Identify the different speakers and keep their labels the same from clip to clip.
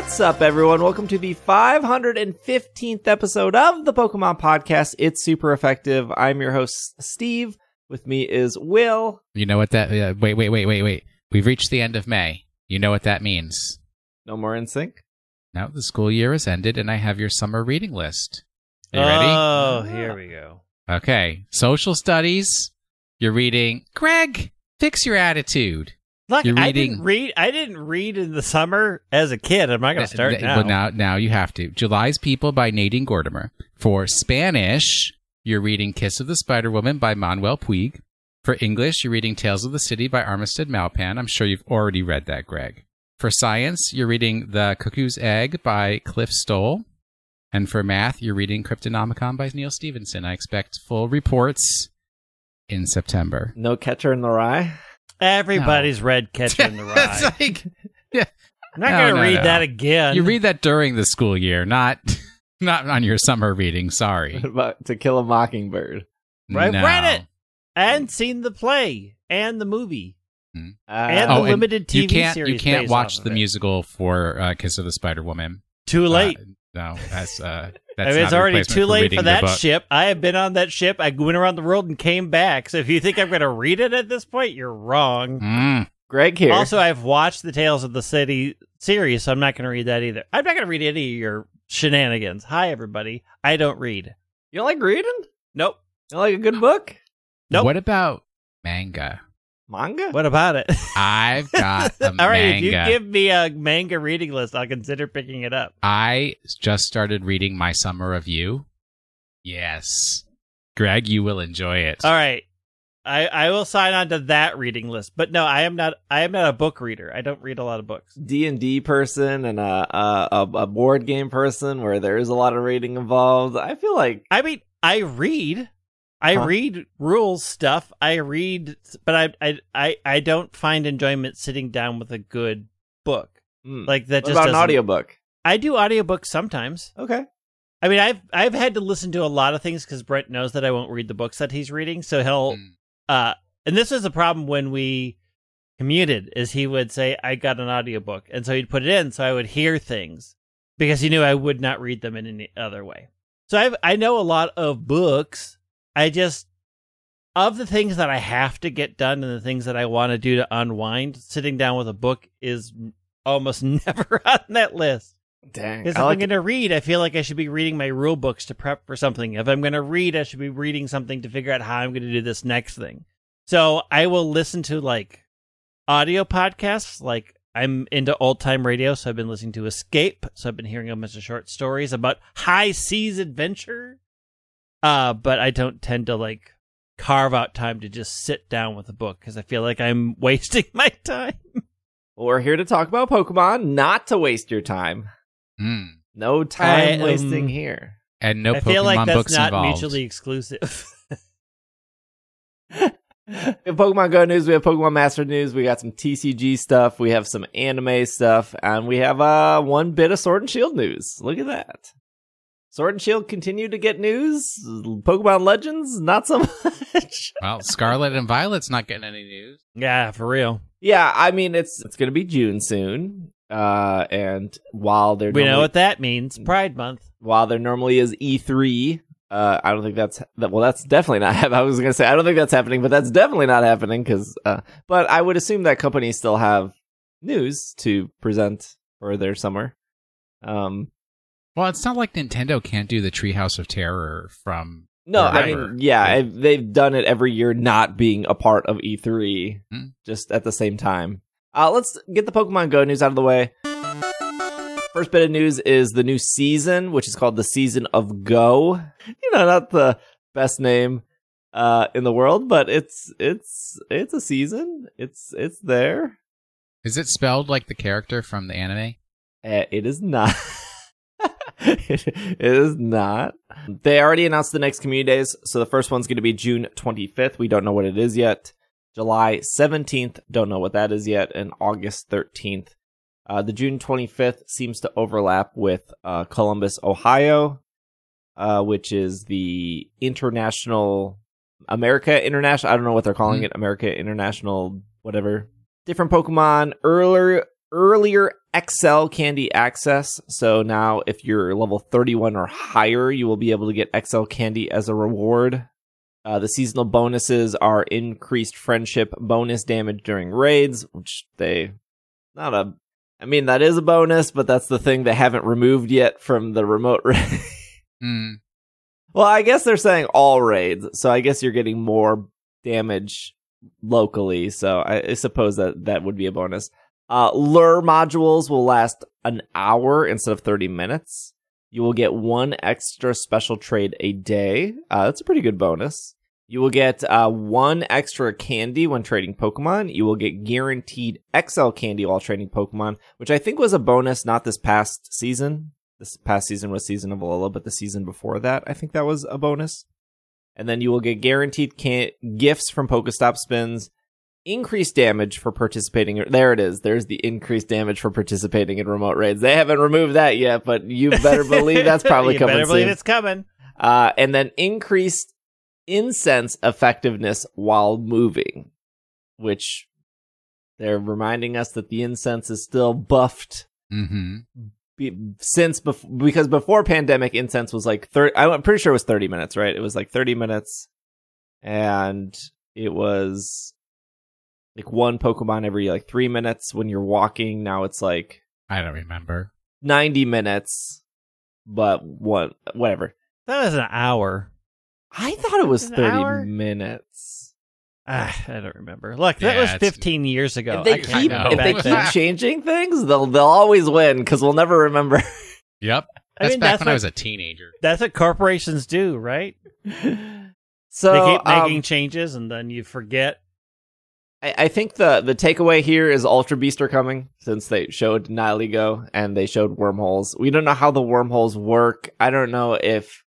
Speaker 1: What's up, everyone? Welcome to the 515th episode of the Pokemon Podcast. It's super effective. I'm your host, Steve. With me is Will.
Speaker 2: You know what that? Uh, wait, wait, wait, wait, wait. We've reached the end of May. You know what that means?
Speaker 1: No more in sync.
Speaker 2: Now the school year has ended, and I have your summer reading list. Are you ready?
Speaker 3: Oh, here we go.
Speaker 2: Okay. Social studies. You're reading. Greg, fix your attitude.
Speaker 3: Look,
Speaker 2: You're
Speaker 3: I
Speaker 2: reading-
Speaker 3: didn't read. I didn't read in the summer as a kid. I'm not going to start now.
Speaker 2: Well, now, now you have to. July's People by Nadine Gordimer. For Spanish, you're reading Kiss of the Spider Woman by Manuel Puig. For English, you're reading Tales of the City by Armistead Maupin. I'm sure you've already read that, Greg. For science, you're reading The Cuckoo's Egg by Cliff Stoll. And for math, you're reading Cryptonomicon by Neal Stephenson. I expect full reports in September.
Speaker 1: No catcher in the rye.
Speaker 3: Everybody's read Catcher in the
Speaker 2: It's
Speaker 3: Rye.
Speaker 2: like,
Speaker 3: I'm not
Speaker 2: No,
Speaker 3: going to
Speaker 2: no,
Speaker 3: read
Speaker 2: no.
Speaker 3: that again.
Speaker 2: you read that during the school year, not not on your summer reading. Sorry.
Speaker 1: What about To Kill a Mockingbird?
Speaker 3: I've
Speaker 2: No.
Speaker 3: read it and seen the play and the movie.
Speaker 1: Uh,
Speaker 3: And
Speaker 2: Oh,
Speaker 3: the
Speaker 2: and
Speaker 3: limited TV
Speaker 2: you can't
Speaker 3: series
Speaker 2: you can't
Speaker 3: based
Speaker 2: watch
Speaker 3: off
Speaker 2: the
Speaker 3: it.
Speaker 2: musical for uh, Kiss of the Spider Woman.
Speaker 3: Too late.
Speaker 2: No, that's uh,
Speaker 3: I
Speaker 2: that's
Speaker 3: mean, it's already too late
Speaker 2: reading
Speaker 3: for that ship. I have been on that ship. I went around the world and came back. So if you think I'm going to read it at this point, you're wrong.
Speaker 2: Mm.
Speaker 1: Greg here.
Speaker 3: Also, I've watched the Tales of the City series, so I'm not going to read that either. I'm not going to read any of your shenanigans. Hi, everybody. I don't read.
Speaker 1: you don't like reading?
Speaker 3: Nope.
Speaker 1: You don't like a good book?
Speaker 3: Nope.
Speaker 2: What about manga?
Speaker 1: Manga?
Speaker 3: What about it?
Speaker 2: I've got a
Speaker 3: All right, if you
Speaker 2: manga.
Speaker 3: give me a manga reading list, I'll consider picking it up.
Speaker 2: I just started reading My Summer of You. Yes, Greg, you will enjoy it.
Speaker 3: All right. I, I will sign on to that reading list, but no, I am not. I am not a book reader. I don't read a lot of books.
Speaker 1: D and D person and a, a a a board game person where there is a lot of reading involved. I feel like
Speaker 3: I mean, I read, I
Speaker 1: Huh?
Speaker 3: read rules stuff. I read, but I, I, I, I don't find enjoyment sitting down with a good book
Speaker 1: hmm.
Speaker 3: like that.
Speaker 1: what
Speaker 3: just
Speaker 1: about an
Speaker 3: doesn't-
Speaker 1: audiobook?
Speaker 3: I do audiobooks sometimes.
Speaker 1: Okay.
Speaker 3: I mean, I've I've had to listen to a lot of things because Brent knows that I won't read the books that he's reading, so he'll.
Speaker 2: Mm.
Speaker 3: uh And this was a problem when we commuted, is he would say, "I got an audiobook," and so he'd put it in, so I would hear things because he knew I would not read them in any other way. So I I know a lot of books. I just of the things that I have to get done and the things that I want to do to unwind, sitting down with a book is almost never on that list.
Speaker 1: Dang.
Speaker 3: Because if
Speaker 1: like
Speaker 3: I'm going to read, I feel like I should be reading my rule books to prep for something. If I'm going to read, I should be reading something to figure out how I'm going to do this next thing. So I will listen to like audio podcasts. Like I'm into old time radio, so I've been listening to Escape. So I've been hearing a bunch of short stories about high seas adventure. Uh, but I don't tend to like carve out time to just sit down with a book because I feel like I'm wasting my time.
Speaker 1: Well, we're here to talk about Pokemon, not to waste your time.
Speaker 2: Mm.
Speaker 1: No time
Speaker 3: I,
Speaker 1: wasting
Speaker 3: um,
Speaker 1: here.
Speaker 2: And no
Speaker 3: I
Speaker 2: Pokemon
Speaker 3: feel like that's
Speaker 2: books
Speaker 3: not
Speaker 2: involved.
Speaker 3: mutually exclusive.
Speaker 1: We have Pokemon Go news. We have Pokemon Master news. We got some TCG stuff. We have some anime stuff, and we have uh one bit of Sword and Shield news. Look at that. Sword and Shield continue to get news. Pokemon Legends, not so much.
Speaker 2: Well, Scarlet and Violet's not getting any news.
Speaker 3: yeah, for real.
Speaker 1: yeah, I mean it's it's gonna be June soon. Uh, and while they're
Speaker 3: We know what that means. Pride Month.
Speaker 1: while there normally is E3, uh, I don't think that's that. Well, that's definitely not. I was going to say I don't think that's happening, but that's definitely not happening because. Uh, but I would assume that companies still have news to present for their summer. Um,
Speaker 2: Well, it's not like Nintendo can't do the Treehouse of Terror from.
Speaker 1: no, I mean, yeah, I, they've done it every year, not being a part of E3,
Speaker 2: Hmm.
Speaker 1: just at the same time. Uh, let's get the Pokemon Go news out of the way. First bit of news is the new season, which is called the Season of Go. You know, not the best name uh in the world, but it's it's it's a season. It's it's there.
Speaker 2: Is it spelled like the character from the anime?
Speaker 1: Uh, it is not. it is not. They already announced the next community days. So the first one's going to be June 25th. We don't know what it is yet. July 17th. Don't know what that is yet. And August 13th. Uh, the June 25th seems to overlap with uh, Columbus, Ohio, uh, which is the international America International. I don't know what they're calling
Speaker 2: Mhm.
Speaker 1: it. America International, whatever. Different Pokemon. Earlier, earlier XL candy access. So now, if you're level 31 or higher, you will be able to get XL candy as a reward. Uh, the seasonal bonuses are increased friendship bonus damage during raids, which they not a. I mean, that is a bonus, but that's the thing they haven't removed yet from the remote raid.
Speaker 2: Hmm.
Speaker 1: well, I guess they're saying all raids, so I guess you're getting more damage locally. So I, I suppose that that would be a bonus. Uh, lure modules will last an hour instead of 30 minutes. You will get one extra special trade a day. Uh, that's a pretty good bonus. You will get uh, one extra candy when trading Pokemon. You will get guaranteed XL candy while trading Pokemon, which I think was a bonus not this past season. This past season was Season of Alola, but the season before that, I think that was a bonus. And then you will get guaranteed can- gifts from Pokestop spins, increased damage for participating. There it is. There's the increased damage for participating in remote raids. They haven't removed that yet, but you better believe that's probably
Speaker 3: you
Speaker 1: coming
Speaker 3: better believe
Speaker 1: soon.
Speaker 3: it's coming.
Speaker 1: Uh, and then increased incense effectiveness while moving, which they're reminding us that the incense is still buffed
Speaker 2: Mm-hmm.
Speaker 1: be, since bef- because before pandemic incense was like 30 I'm pretty sure it was 30 minutes, right? It was like 30 minutes and it was like one Pokemon every like 3 minutes when you're walking. Now it's like
Speaker 2: I don't remember.
Speaker 1: 90 minutes but what whatever.
Speaker 3: That was an hour.
Speaker 1: I thought it was
Speaker 3: An
Speaker 1: 30
Speaker 3: hour?
Speaker 1: minutes.
Speaker 3: Ah, I don't remember. Look, that
Speaker 2: Yeah,
Speaker 3: was
Speaker 2: it's-
Speaker 3: 15 years ago.
Speaker 1: if they
Speaker 3: I
Speaker 1: keep if they keep changing things, they'll they'll always win because we'll never remember.
Speaker 2: Yep.
Speaker 3: I
Speaker 2: That's
Speaker 3: mean,
Speaker 2: back
Speaker 3: that's
Speaker 2: when I was a teenager.
Speaker 3: That's what corporations do, right?
Speaker 1: so
Speaker 3: they keep
Speaker 1: um,
Speaker 3: making changes, and then you forget.
Speaker 1: I, I think the the takeaway here is Ultra Beast are coming since they showed Nihilego and they showed wormholes. We don't know how the wormholes work. I don't know if.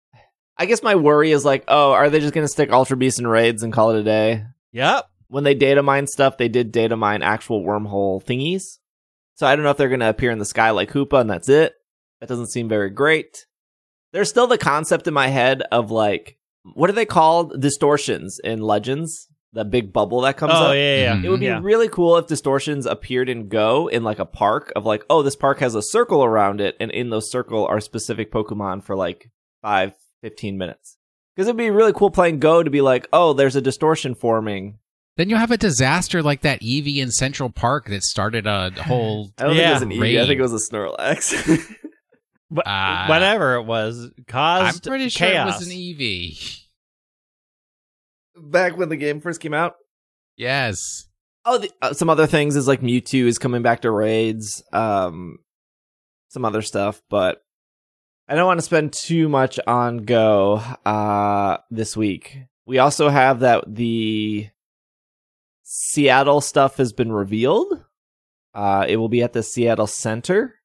Speaker 1: I guess my worry is like, oh, are they just going to stick Ultra Beast in raids and call it a day?
Speaker 3: Yep.
Speaker 1: When they data mine stuff, they did data mine actual wormhole thingies. So I don't know if they're going to appear in the sky like Hoopa and that's it. That doesn't seem very great. There's still the concept in my head of like, what are they called? Distortions in Legends. That big bubble that comes
Speaker 3: Oh
Speaker 1: up.
Speaker 3: yeah, yeah.
Speaker 2: Mhm.
Speaker 1: It would be
Speaker 3: Yeah.
Speaker 1: really cool if distortions appeared in Go in like a park of like, oh, this park has a circle around it, and in those circle are specific Pokemon for like five, 15 minutes. Because it'd be really cool playing Go to be like, oh, there's a distortion forming.
Speaker 2: Then you'll have a disaster like that Eevee in Central Park that started a whole.
Speaker 1: I don't
Speaker 3: Yeah.
Speaker 1: think it was an Eevee. I think it was a Snorlax.
Speaker 3: But
Speaker 2: Ah.
Speaker 3: whatever it was, caused.
Speaker 2: I'm
Speaker 3: caused
Speaker 2: pretty sure
Speaker 3: chaos.
Speaker 2: it was an Eevee.
Speaker 1: Back when the game first came out.
Speaker 2: Yes.
Speaker 1: Oh, the, uh, some other things is like Mewtwo is coming back to raids. Um, some other stuff, but I don't want to spend too much on Go uh, this week. We also have that the Seattle stuff has been revealed. Uh, it will be at the Seattle Center.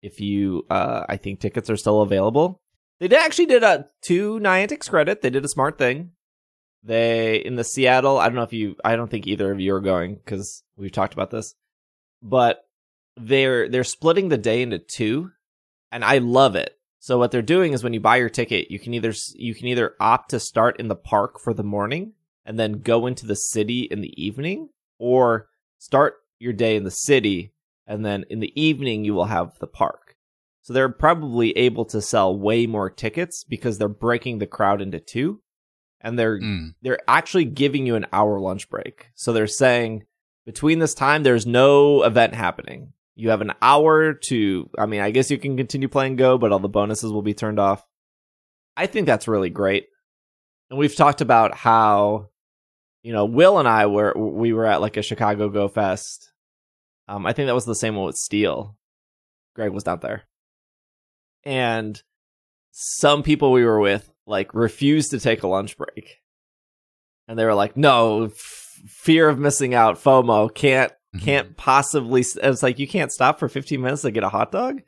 Speaker 1: If you, uh, I think tickets are still available. They did, actually did a to Niantic's credit. They did a smart thing. They in the Seattle. I don't know if you. I don't think either of you are going because we've talked about this. But they're they're splitting the day into two, and I love it. So what they're doing is when you buy your ticket, you can either you can either opt to start in the park for the morning and then go into the city in the evening, or start your day in the city and then in the evening you will have the park. So they're probably able to sell way more tickets because they're breaking the crowd into two, and they're
Speaker 2: Mm.
Speaker 1: they're actually giving you an hour lunch break. So they're saying between this time, there's no event happening. You have an hour to, I mean, I guess you can continue playing Go, but all the bonuses will be turned off. I think that's really great. And we've talked about how, you know, Will and I were, we were at like a Chicago Go Fest. Um, I think that was the same one with Steel. Greg was not there. And some people we were with like refused to take a lunch break. And they were like, no, f- fear of missing out, FOMO, can't
Speaker 2: Mhm.
Speaker 1: can't possibly s- it's like you can't stop for 15 minutes to get a hot dog?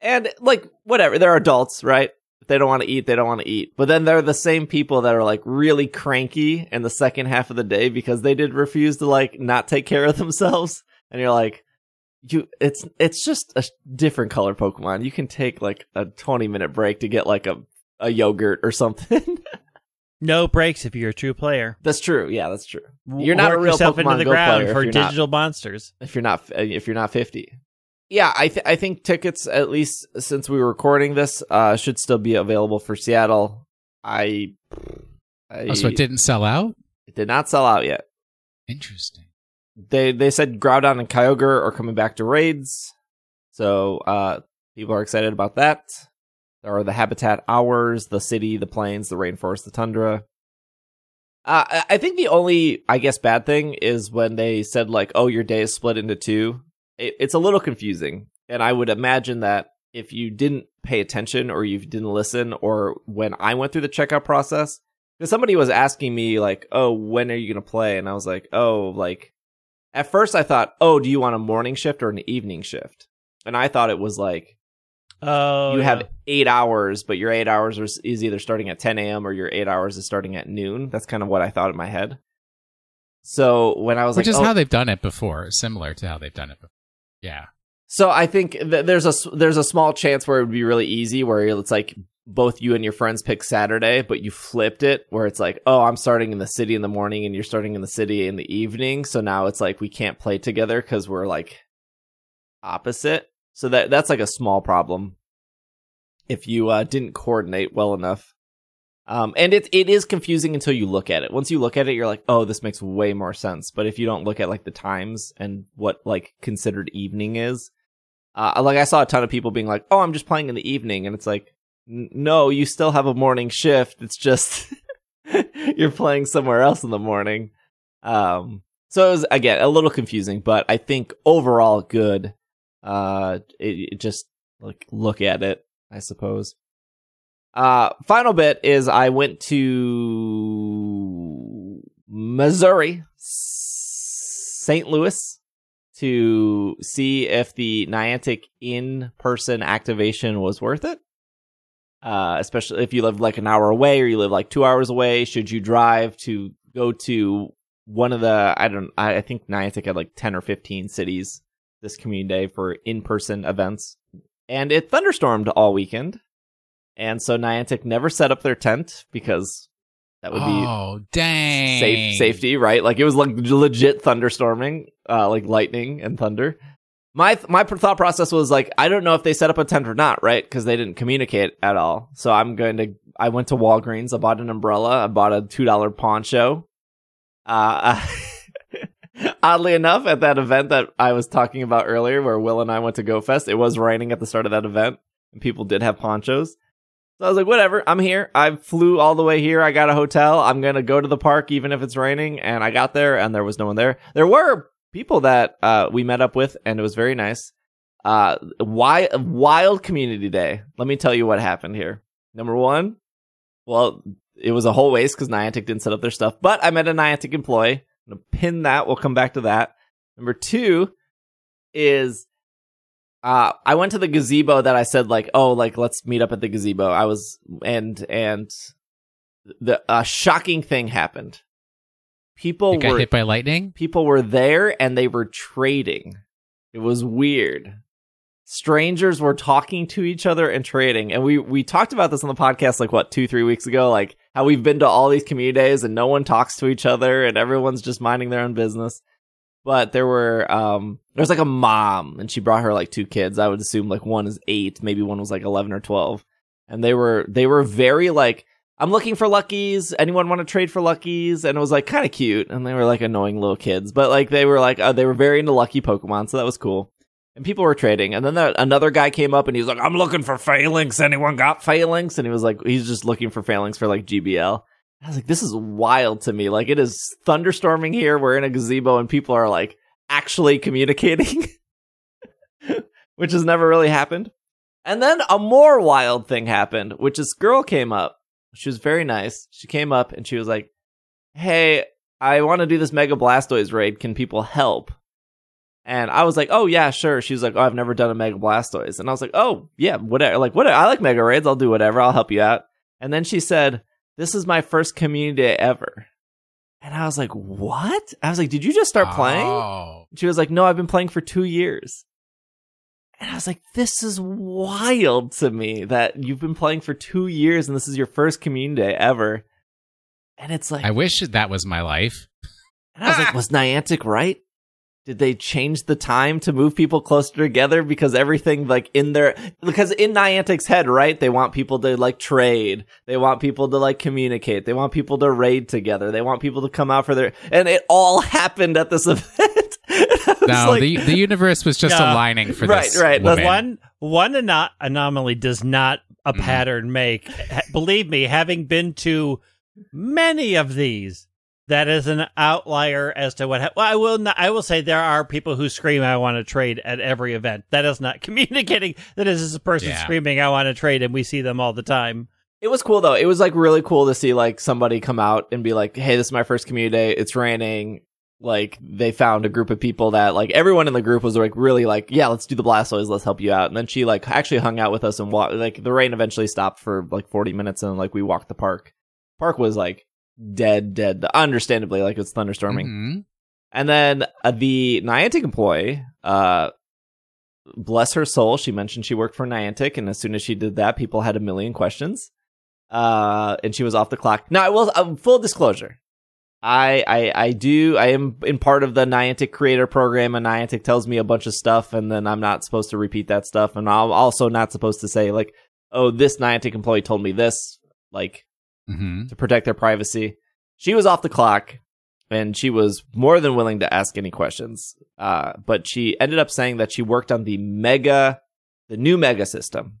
Speaker 1: And like whatever they're adults right? If they don't want to eat they don't want to eat. But then they're the same people that are like really cranky in the second half of the day because they did refuse to like not take care of themselves. And you're like you it's it's just a different color pokemon. You can take like a 20 minute break to get like a a yogurt or something
Speaker 3: No breaks if you're a true player.
Speaker 1: that's true yeah that's true You're not a real
Speaker 3: yourself
Speaker 1: Pokemon
Speaker 3: into the
Speaker 1: Go
Speaker 3: ground
Speaker 1: player if
Speaker 3: for
Speaker 1: you're not-
Speaker 3: digital monsters.
Speaker 1: if you're not if you're not 50 yeah, I th- I think tickets at least since we were recording this uh should still be available for Seattle. I, I
Speaker 2: Oh, so it didn't sell out?
Speaker 1: it did not sell out yet.
Speaker 2: Interesting.
Speaker 1: They they said Groudon and Kyogre are coming back to raids, so uh people are excited about that. There are the habitat hours, the city, the plains, the rainforest, the tundra. Uh, I- I think the only, I guess, bad thing is when they said like, "Oh, your day is split into two. It, it's a little confusing, and I would imagine that if you didn't pay attention or you didn't listen, or when I went through the checkout process, because somebody was asking me like, "Oh, when are you gonna play?" and I was like, "Oh, like." At first, I thought, "Oh, do you want a morning shift or an evening shift?" And I thought it was like
Speaker 3: Oh,
Speaker 1: you
Speaker 3: yeah.
Speaker 1: have eight hours, but your eight hours is is either starting at 10 a.m. or your eight hours is starting at noon. That's kind of what I thought in my head. So when I was
Speaker 2: Which
Speaker 1: like,
Speaker 2: is
Speaker 1: oh-
Speaker 2: how they've done it before, similar to how they've done it before. Yeah.
Speaker 1: so I think th- there's a s- there's a small chance where it would be really easy, where it's like both you and your friends pick Saturday, but you flipped it, where it's like, oh, I'm starting in the city in the morning, and you're starting in the city in the evening. So now it's like we can't play together because we're like opposite. So that that's like a small problem if you uh, didn't coordinate well enough. Um, and it it is confusing until you look at it. Once you look at it, you're like, oh, this makes way more sense. But if you don't look at like the times and what like considered evening is, uh, like I saw a ton of people being like, oh, I'm just playing in the evening, and it's like, no, you still have a morning shift. It's just you're playing somewhere else in the morning. Um, so it was again a little confusing, but I think overall good. Uh, it, it just like look at it, I suppose. Uh, final bit is I went to Missouri, St. Louis, to see if the Niantic in-person activation was worth it. Uh, especially if you live like an hour away or you live like two hours away. Should you drive to go to one of the I don't I, I think Niantic had like ten or fifteen cities this community day for in-person events, and it thunderstormed all weekend, and so Niantic never set up their tent because that would be
Speaker 2: oh, dang.
Speaker 1: safe safety, right? Like it was like legit thunderstorming, uh, like lightning and thunder. My th- my thought process was like, I don't know if they set up a tent or not, right? Because they didn't communicate at all. So I'm going to. I went to Walgreens. I bought an umbrella. I bought a two dollar poncho. Uh, oddly enough, at that event that I was talking about earlier, where Will and I went to Go Fest, it was raining at the start of that event, and people did have ponchos. So I was like, whatever, I'm here. I flew all the way here. I got a hotel. I'm going to go to the park even if it's raining. And I got there and there was no one there. There were people that uh, we met up with and it was very nice. Uh, wild, wild community day. Let me tell you what happened here. Number one, well, it was a whole waste because Niantic didn't set up their stuff, but I met a Niantic employee. I'm going to pin that. We'll come back to that. Number two is uh I went to the gazebo that I said like, oh, like let's meet up at the gazebo. I was and and the a shocking thing happened. People
Speaker 2: You got
Speaker 1: were
Speaker 2: hit by lightning?
Speaker 1: people were there and they were trading. It was weird. Strangers were talking to each other and trading. And we we talked about this on the podcast like what, 2 3 weeks ago, like how we've been to all these community days and no one talks to each other and everyone's just minding their own business. But there were um there was like a mom and she brought her like two kids. I would assume like one is 8, maybe one was like 11 or 12. And they were they were very like I'm looking for luckies. Anyone want to trade for luckies? And it was like kind of cute. And they were like annoying little kids, but like they were like uh, they were very into lucky Pokemon, so that was cool. And people were trading. And then the, another guy came up and he was like, "I'm looking for phalanx. Anyone got phalanx?" And he was like, he's just looking for phalanx for like GBL. I was like, this is wild to me. Like it is thunderstorming here. We're in a gazebo and people are like actually communicating, which has never really happened. And then a more wild thing happened, which this girl came up. She was very nice. She came up and she was like, Hey, I want to do this Mega Blastoise raid. Can people help? And I was like, Oh yeah, sure. She was like, Oh, I've never done a Mega Blastoise. And I was like, Oh yeah, whatever. Like whatever. I like Mega raids. I'll do whatever. I'll help you out. And then she said, This is my first community day ever. And I was like, What? I was like, Did you just start playing?
Speaker 2: Oh.
Speaker 1: She was like, No, I've been playing for two years. And I was like, This is wild to me that you've been playing for two years and this is your first community day ever. And it's like,
Speaker 2: I wish that was my life.
Speaker 1: and I was like, Was Niantic right? Did they change the time to move people closer together because everything like in their because in Niantic's head, right? They want people to like trade. They want people to like communicate. They want people to raid together. They want people to come out for their and it all happened at this event.
Speaker 2: no, like, the the universe was just yeah, aligning for
Speaker 1: right,
Speaker 2: this.
Speaker 1: Right,
Speaker 2: right.
Speaker 3: One one ano- anomaly does not a mm. pattern make. Believe me, having been to many of these, that is an outlier as to what. Ha- well, I will not, I will say there are people who scream "I want to trade" at every event. That is not communicating. That is just a person yeah. screaming "I want to trade," and we see them all the time.
Speaker 1: It was cool though. It was like really cool to see like somebody come out and be like, "Hey, this is my first community day. It's raining." Like they found a group of people that like everyone in the group was like really like, "Yeah, let's do the Blastoise. Let's help you out." And then she like actually hung out with us and walked. Like the rain eventually stopped for like forty minutes, and like we walked the park. Park was like dead, dead. Understandably, like it's thunderstorming. Mm-hmm. And then uh, the Niantic employee, uh, bless her soul, she mentioned she worked for Niantic, and as soon as she did that, people had a million questions. Uh, and she was off the clock. Now, I will uh, full disclosure. I, I I do I am in part of the Niantic creator program and Niantic tells me a bunch of stuff and then I'm not supposed to repeat that stuff and I'm also not supposed to say like oh this Niantic employee told me this like mm-hmm. to protect their privacy. She was off the clock and she was more than willing to ask any questions. Uh, but she ended up saying that she worked on the mega, the new mega system.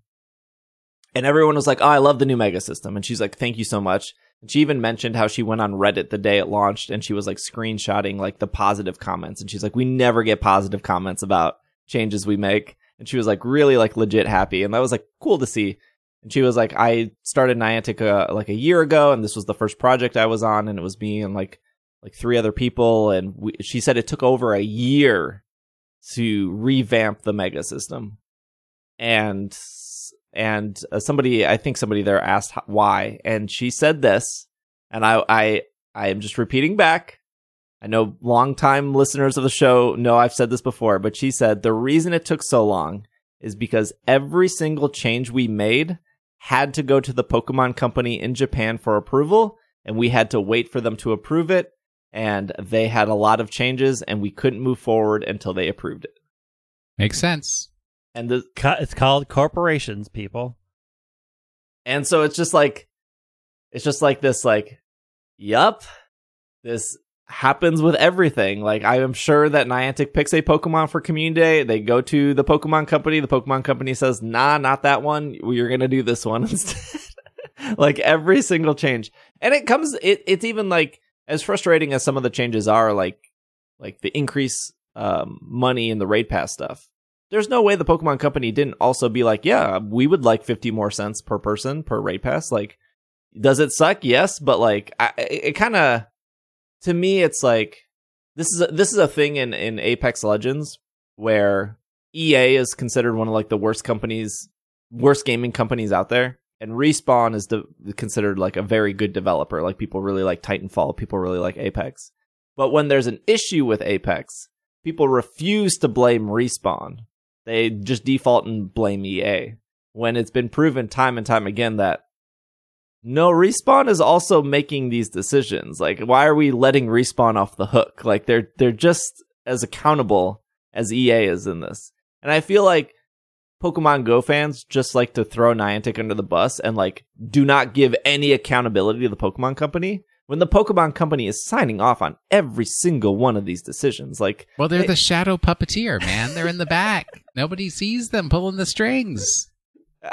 Speaker 1: And everyone was like, Oh, I love the new mega system. And she's like, Thank you so much. And she even mentioned how she went on Reddit the day it launched and she was like screenshotting like the positive comments. And she's like, We never get positive comments about changes we make. And she was like really like legit happy. And that was like cool to see. And she was like, I started Niantic uh, like a year ago, and this was the first project I was on, and it was me and like like three other people. And we, she said it took over a year to revamp the mega system. And and uh, somebody, I think somebody there asked why, and she said this, and I I I am just repeating back. I know longtime listeners of the show know I've said this before, but she said the reason it took so long is because every single change we made had to go to the Pokemon Company in Japan for approval, and we had to wait for them to approve it. And they had a lot of changes, and we couldn't move forward until they approved it.
Speaker 2: Makes sense.
Speaker 1: And the
Speaker 3: it's called corporations, people.
Speaker 1: And so it's just like, it's just like this, like, yup, this happens with everything. Like I am sure that Niantic picks a Pokemon for Community Day. They go to the Pokemon Company. The Pokemon Company says, "Nah, not that one. You're gonna do this one instead." like every single change, and it comes. It, it's even like as frustrating as some of the changes are. Like like the increase um, money in the raid pass stuff. There's no way the Pokemon Company didn't also be like, yeah, we would like 50 more cents per person per raid pass. Like, does it suck? Yes, but like, I, it, it kind of to me, it's like this is a, this is a thing in in Apex Legends where EA is considered one of like the worst companies, worst gaming companies out there, and Respawn is de- considered like a very good developer. Like people really like Titanfall, people really like Apex. But when there's an issue with Apex, people refuse to blame Respawn. They just default and blame EA. When it's been proven time and time again that no, Respawn is also making these decisions. Like, why are we letting Respawn off the hook? Like, they're they're just as accountable as EA is in this. And I feel like Pokemon Go fans just like to throw Niantic under the bus and like do not give any accountability to the Pokemon Company when the Pokemon Company is signing off on every single one of these decisions. Like,
Speaker 2: well, they're they- the shadow puppeteer, man. They're in the back. Nobody sees them pulling the strings.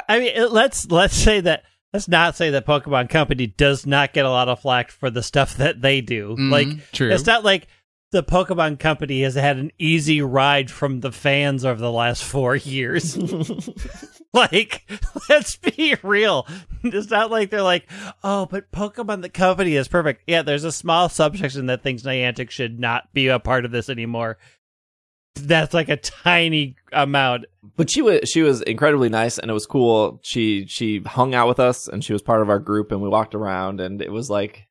Speaker 3: I mean, let's let's say that let's not say that Pokemon Company does not get a lot of flack for the stuff that they do. Mm, like,
Speaker 2: true.
Speaker 3: it's not like the Pokemon Company has had an easy ride from the fans over the last four years. like, let's be real. It's not like they're like, oh, but Pokemon the Company is perfect. Yeah, there's a small subsection that thinks Niantic should not be a part of this anymore that's like a tiny amount.
Speaker 1: But she was she was incredibly nice and it was cool. She she hung out with us and she was part of our group and we walked around and it was like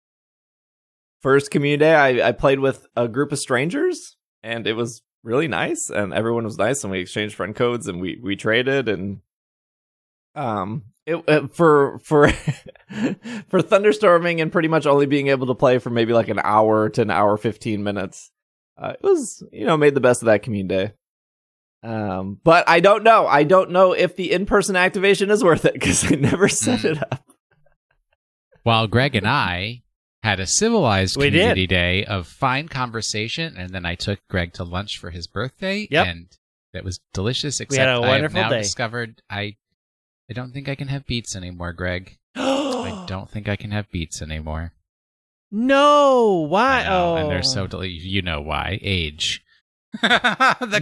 Speaker 1: first community day I, I played with a group of strangers and it was really nice and everyone was nice and we exchanged friend codes and we we traded and um it, it, for for for thunderstorming and pretty much only being able to play for maybe like an hour to an hour 15 minutes uh, it was you know made the best of that commune day. Um, but I don't know. I don't know if the in-person activation is worth it because I never set
Speaker 2: Mm.
Speaker 1: it up.
Speaker 2: While Greg and I had a civilized
Speaker 3: We did.
Speaker 2: community day of fine conversation, and then I took Greg to lunch for his birthday,
Speaker 3: Yep.
Speaker 2: and that was delicious. Except
Speaker 3: had a
Speaker 2: I have
Speaker 3: wonderful
Speaker 2: now
Speaker 3: day.
Speaker 2: discovered I, I don't think I can have beets anymore, Greg. I don't think I can have beets anymore.
Speaker 3: No, why?
Speaker 2: Know,
Speaker 3: oh,
Speaker 2: and they're oh. so del- you know why age. the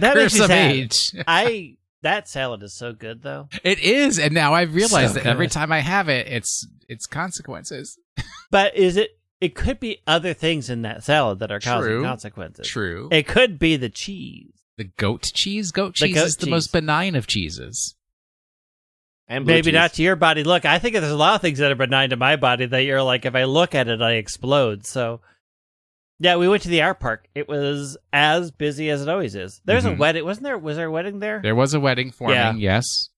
Speaker 3: That makes
Speaker 2: curse of
Speaker 3: sad.
Speaker 2: age.
Speaker 3: I that salad is so good though.
Speaker 2: It is, and now I've realized
Speaker 1: So
Speaker 2: that every time I have it, it's it's consequences.
Speaker 3: But is it? It could be other things in that salad that are causing
Speaker 2: True.
Speaker 3: consequences.
Speaker 2: True.
Speaker 3: It could be the cheese.
Speaker 2: the goat cheese. Goat cheese
Speaker 3: goat
Speaker 2: is the most benign of cheeses.
Speaker 1: And blue
Speaker 3: Maybe
Speaker 1: cheese.
Speaker 3: not to your body. Look, I think there's a lot of things that are benign to my body that you're like, if I look at it, I explode. So, yeah, we went to the art park. It was as busy as it always is. There's
Speaker 2: Mhm.
Speaker 3: a wedding, wasn't there? Was there a wedding there?
Speaker 2: There was a wedding forming.
Speaker 3: Yeah.
Speaker 2: Yes.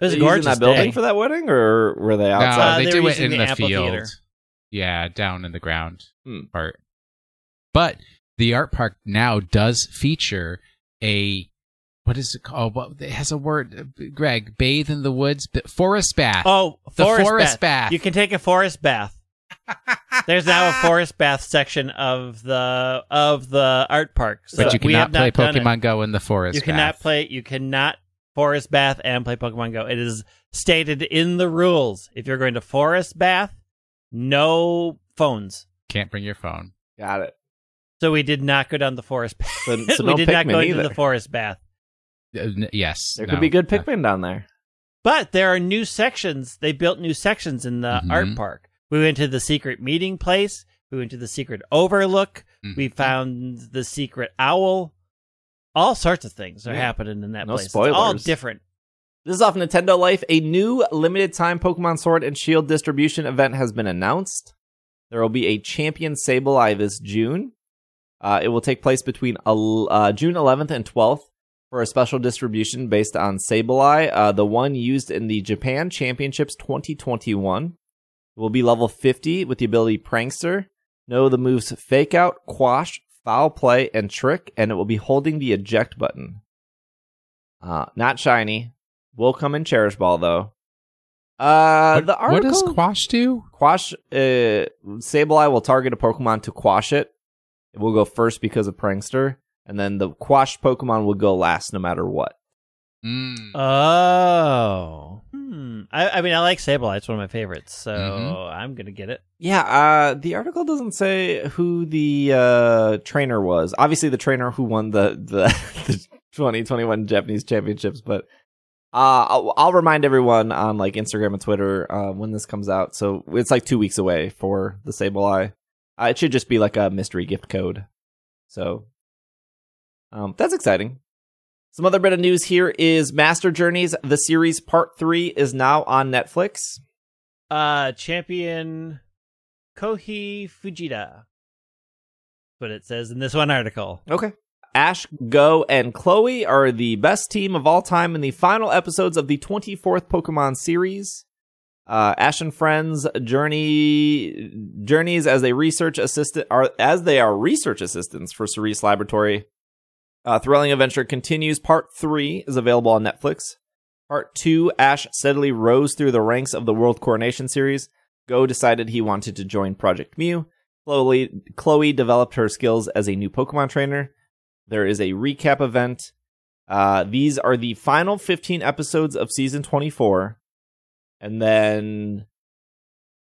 Speaker 3: It was
Speaker 1: Are
Speaker 3: a
Speaker 1: they
Speaker 3: gorgeous
Speaker 1: using that building
Speaker 3: day.
Speaker 1: for that wedding, or were they
Speaker 2: No,
Speaker 1: outside?
Speaker 3: Uh,
Speaker 2: they,
Speaker 3: they
Speaker 2: do
Speaker 3: were
Speaker 2: it in
Speaker 3: the
Speaker 2: the, field.
Speaker 3: amphitheater.
Speaker 2: Yeah, down in the ground
Speaker 1: Hmm.
Speaker 2: part. But the art park now does feature a what is it called? What it has a word, uh, Greg. Bathe in the woods, b- forest bath.
Speaker 3: Oh,
Speaker 2: the
Speaker 3: forest,
Speaker 2: forest
Speaker 3: bath.
Speaker 2: bath.
Speaker 3: You can take a forest bath. There's now a forest bath section of the of the art park. So
Speaker 2: but you
Speaker 3: we
Speaker 2: cannot play
Speaker 3: not.
Speaker 2: Pokemon Go in the forest.
Speaker 3: You cannot play. You cannot forest bath and play Pokemon Go. It is stated in the rules. If you're going to forest bath, no phones.
Speaker 2: Can't bring your phone.
Speaker 1: Got it.
Speaker 3: So we did not go down the forest bath.
Speaker 1: So, so
Speaker 3: we
Speaker 1: no
Speaker 3: did not
Speaker 1: Pikmin
Speaker 3: go
Speaker 1: either.
Speaker 3: into the forest bath.
Speaker 2: Uh, yes,
Speaker 1: there
Speaker 2: no.
Speaker 1: could be good
Speaker 2: Uh,
Speaker 1: Pikmin down there.
Speaker 3: But there are new sections. They built new sections in the
Speaker 2: Mhm.
Speaker 3: art park. We went to the secret meeting place. We went to the secret overlook.
Speaker 2: mhm.
Speaker 3: We found the secret owl. All sorts of things are
Speaker 1: Yeah.
Speaker 3: happening in that
Speaker 1: No
Speaker 3: place. It's all different.
Speaker 1: This is off Nintendo Life. A new limited time Pokemon Sword and Shield distribution event has been announced. There will be a Champion Sableye this June. Uh, it will take place between uh, June 11th and 12th for a special distribution based on Sableye, uh, the one used in the Japan Championships 2021. It will be level 50 with the ability Prankster. Know the moves Fake Out, Quash, Foul Play, and Trick, and it will be holding the eject button. Uh, not shiny. Will come in Cherish Ball though. Uh,
Speaker 2: what,
Speaker 1: the
Speaker 2: what
Speaker 1: article
Speaker 2: does Quash do?
Speaker 1: Quash uh, Sableye will target a Pokemon to quash it. It will go first because of Prankster, and then the quashed Pokemon will go last no matter what.
Speaker 2: Mm.
Speaker 3: Oh. Hmm. I, I mean, I like Sableye. It's one of my favorites. So
Speaker 2: Mhm.
Speaker 3: I'm going to get it.
Speaker 1: Yeah, uh, the article doesn't say who the uh, trainer was. Obviously, the trainer who won the the, the 2021 Japanese Championships, but uh, I'll, I'll remind everyone on like Instagram and Twitter uh, when this comes out. So it's like two weeks away for the Sableye. Uh, it should just be like a mystery gift code. So um, that's exciting. Some other bit of news here is Master Journeys, the series part three is now on Netflix.
Speaker 3: Uh, champion Kohi Fujita. What it says in this one article.
Speaker 1: Okay. Ash, Go, and Chloe are the best team of all time in the final episodes of the 24th Pokemon series. Uh, Ash and friends journey journeys as they research assistant are as they are research assistants for Cerise Laboratory. Uh, thrilling adventure continues. Part three is available on Netflix. Part two, Ash steadily rose through the ranks of the World Coronation series. Go decided he wanted to join Project Mew. Chloe, developed her skills as a new Pokemon trainer. There is a recap event. Uh, these are the final 15 episodes of season 24. And then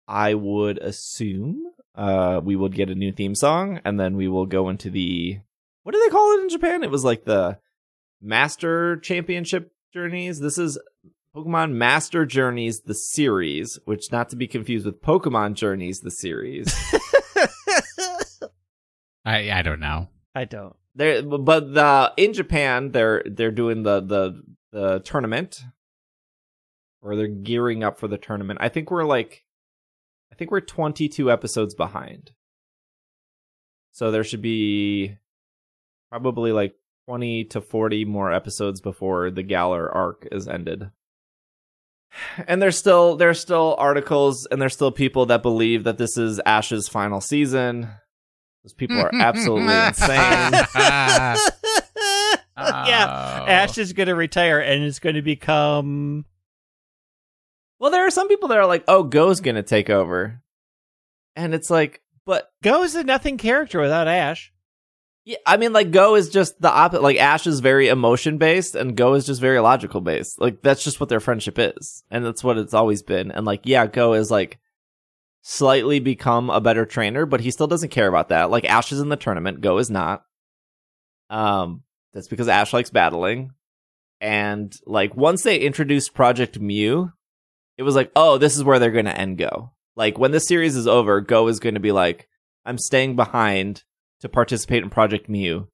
Speaker 1: I would assume uh, we would get a new theme song. And then we will go into the. What do they call it in Japan? It was like the Master Championship Journeys. This is Pokemon Master Journeys, the series, which not to be confused with Pokemon Journeys, the series.
Speaker 2: I I don't know.
Speaker 3: I don't.
Speaker 1: There, but the in Japan, they're they're doing the the the tournament, or they're gearing up for the tournament. I think we're like, I think we're twenty two episodes behind. So there should be probably like twenty to forty more episodes before the Galar arc is ended. And there's still there's still articles and there's still people that believe that this is Ash's final season. Those people are absolutely insane.
Speaker 3: yeah,
Speaker 2: Oh.
Speaker 3: Ash is going to retire and it's going to become.
Speaker 1: Well, there are some people that are like, "Oh, Go's gonna take over," and it's like, but
Speaker 3: Go is a nothing character without Ash.
Speaker 1: Yeah, I mean, like Go is just the opposite. Like Ash is very emotion based, and Go is just very logical based. Like that's just what their friendship is, and that's what it's always been. And like, yeah, Go is like slightly become a better trainer, but he still doesn't care about that. Like Ash is in the tournament, Go is not. Um, that's because Ash likes battling, and like once they introduced Project Mew, it was like, oh, this is where they're going to end Go. Like when this series is over, Go is going to be like, I'm staying behind to participate in Project Mew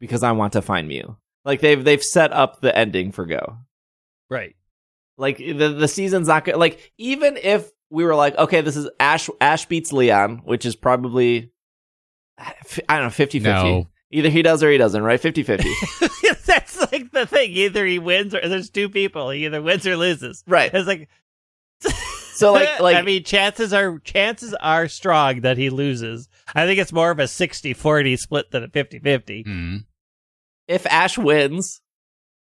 Speaker 1: because I want to find Mew. Like they've they've set up the ending for Go.
Speaker 3: Right.
Speaker 1: Like the the season's not good. Like even if we were like, okay, this is Ash Ash beats Leon, which is probably I don't know 50-50.
Speaker 2: No.
Speaker 1: Either he does or he doesn't, right? 50-50.
Speaker 3: That's like the thing. Either he wins or there's two people. He either wins or loses.
Speaker 1: right.
Speaker 3: It's like
Speaker 1: So like like
Speaker 3: I mean, chances are chances are strong that he loses. I think it's more of a 60-40 split than a 50-50.
Speaker 2: Hmm.
Speaker 1: if Ash wins,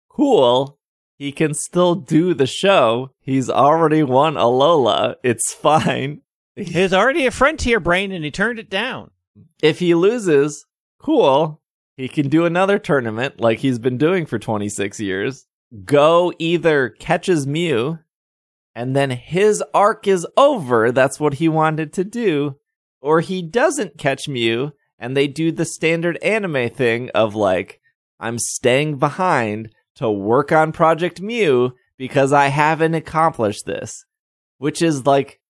Speaker 1: cool. He can still do the show. He's already won Alola. It's fine.
Speaker 3: He's already a frontier brain and he turned it down.
Speaker 1: If he loses, cool. He can do another tournament like he's been doing for 26 years. Go either catches Mew and then his arc is over. That's what he wanted to do. Or he doesn't catch Mew and they do the standard anime thing of like, I'm staying behind to work on Project Mew because I haven't accomplished this. Which is like,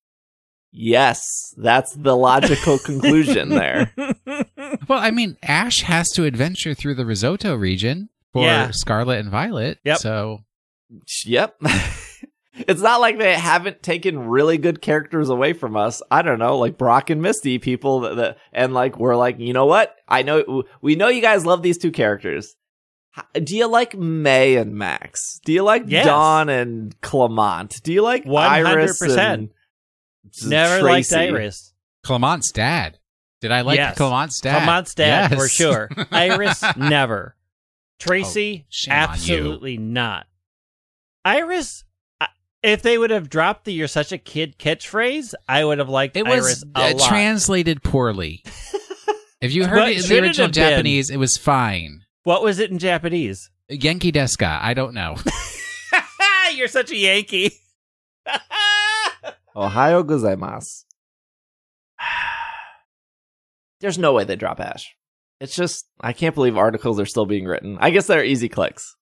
Speaker 1: yes, that's the logical conclusion there.
Speaker 2: Well, I mean, Ash has to adventure through the Risotto region for
Speaker 3: Yeah.
Speaker 2: Scarlet and Violet.
Speaker 3: Yep.
Speaker 2: So
Speaker 1: Yep. it's not like they haven't taken really good characters away from us. I don't know, like Brock and Misty, people that, that and like we're like, you know what? I know we know you guys love these two characters. Do you like May and Max? Do you like
Speaker 3: Yes.
Speaker 1: Dawn and Clemont? Do you like Iris
Speaker 3: 100%.
Speaker 1: and
Speaker 3: Never
Speaker 1: Tracy?
Speaker 3: liked Iris.
Speaker 2: Clemont's dad. Did I like
Speaker 3: Yes.
Speaker 2: Clemont's dad?
Speaker 3: Clemont's dad
Speaker 2: Yes.
Speaker 3: for sure. Iris never. Tracy
Speaker 2: Oh, shame on you.
Speaker 3: absolutely not. Iris I- if they would have dropped the "You're such a kid" catchphrase, I would have liked
Speaker 2: It
Speaker 3: Iris
Speaker 2: was
Speaker 3: a
Speaker 2: uh,
Speaker 3: lot.
Speaker 2: translated poorly. if you heard
Speaker 3: But
Speaker 2: it in
Speaker 3: should
Speaker 2: the
Speaker 3: it
Speaker 2: original
Speaker 3: have been?
Speaker 2: Japanese, it was fine.
Speaker 3: what was it in Japanese?
Speaker 2: Genki deska. I don't know.
Speaker 3: You're such a Yankee.
Speaker 1: Ohio gozaimasu. There's no way they drop Ash. It's just I can't believe articles are still being written. I guess they're easy clicks.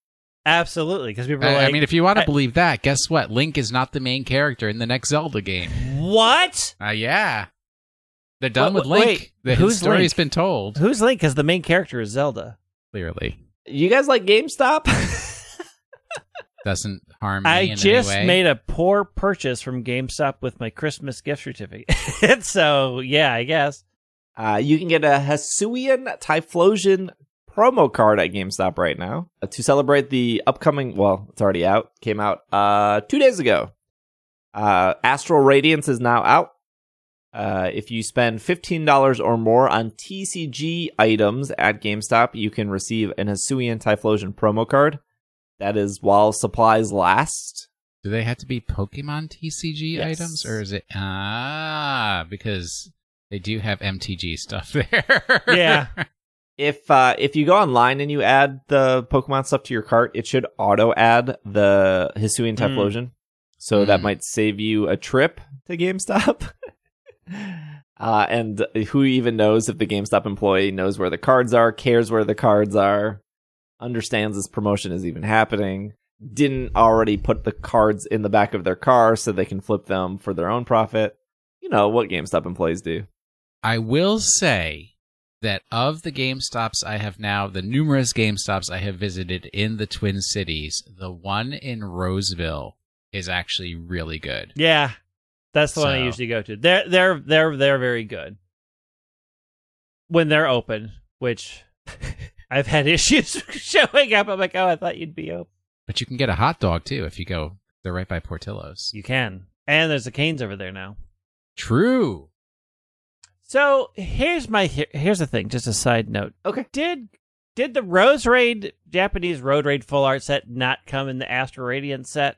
Speaker 3: Absolutely, because people are
Speaker 2: I,
Speaker 3: like,
Speaker 2: I mean, if you want to
Speaker 3: I-
Speaker 2: believe that, guess what? Link is not the main character in the next Zelda game.
Speaker 3: "What?
Speaker 2: Uh, yeah. They're done
Speaker 3: Wait,
Speaker 2: with Link.
Speaker 3: wait,
Speaker 2: the
Speaker 3: who's
Speaker 2: his story's
Speaker 3: Link?
Speaker 2: been told,
Speaker 3: Who's Link?" Because the main character is Zelda.
Speaker 2: clearly.
Speaker 1: You guys like GameStop?
Speaker 2: Doesn't harm me
Speaker 3: I
Speaker 2: in
Speaker 3: just
Speaker 2: any way.
Speaker 3: made a poor purchase from GameStop with my Christmas gift certificate. so yeah, I guess.
Speaker 1: Uh, you can get a Hisuian Typhlosion promo card at GameStop right now uh, to celebrate the upcoming. Well, it's already out. Came out uh, two days ago. Uh, Astral Radiance is now out. Uh, if you spend fifteen dollars or more on TCG items at GameStop, you can receive an Hisuian Typhlosion promo card. That is while supplies last.
Speaker 2: Do they have to be Pokemon TCG
Speaker 1: Yes.
Speaker 2: items, or is it ah because they do have MTG stuff there?
Speaker 3: Yeah.
Speaker 1: If uh if you go online and you add the Pokemon stuff to your cart, it should auto add the Hisuian
Speaker 3: Mm.
Speaker 1: Typhlosion. So that
Speaker 2: Mm.
Speaker 1: might save you a trip to GameStop. uh and who even knows if the GameStop employee knows where the cards are, cares where the cards are, understands this promotion is even happening, didn't already put the cards in the back of their car so they can flip them for their own profit. You know what GameStop employees do.
Speaker 2: I will say that of the GameStops I have now, the numerous GameStops I have visited in the Twin Cities, the one in Roseville is actually really good.
Speaker 3: Yeah. That's the one I usually go to. They're they're they're they're very good. When they're open, which I've had issues showing up. I'm like, oh, I thought you'd be open.
Speaker 2: But you can get a hot dog too if you go. They're right by Portillo's.
Speaker 3: You can. And there's the Cane's over there now.
Speaker 2: True.
Speaker 3: So here's my here's the thing. Just a side note.
Speaker 1: Okay.
Speaker 3: Did did the Roserade Japanese Roserade full art set not come in the Astral Radiance set?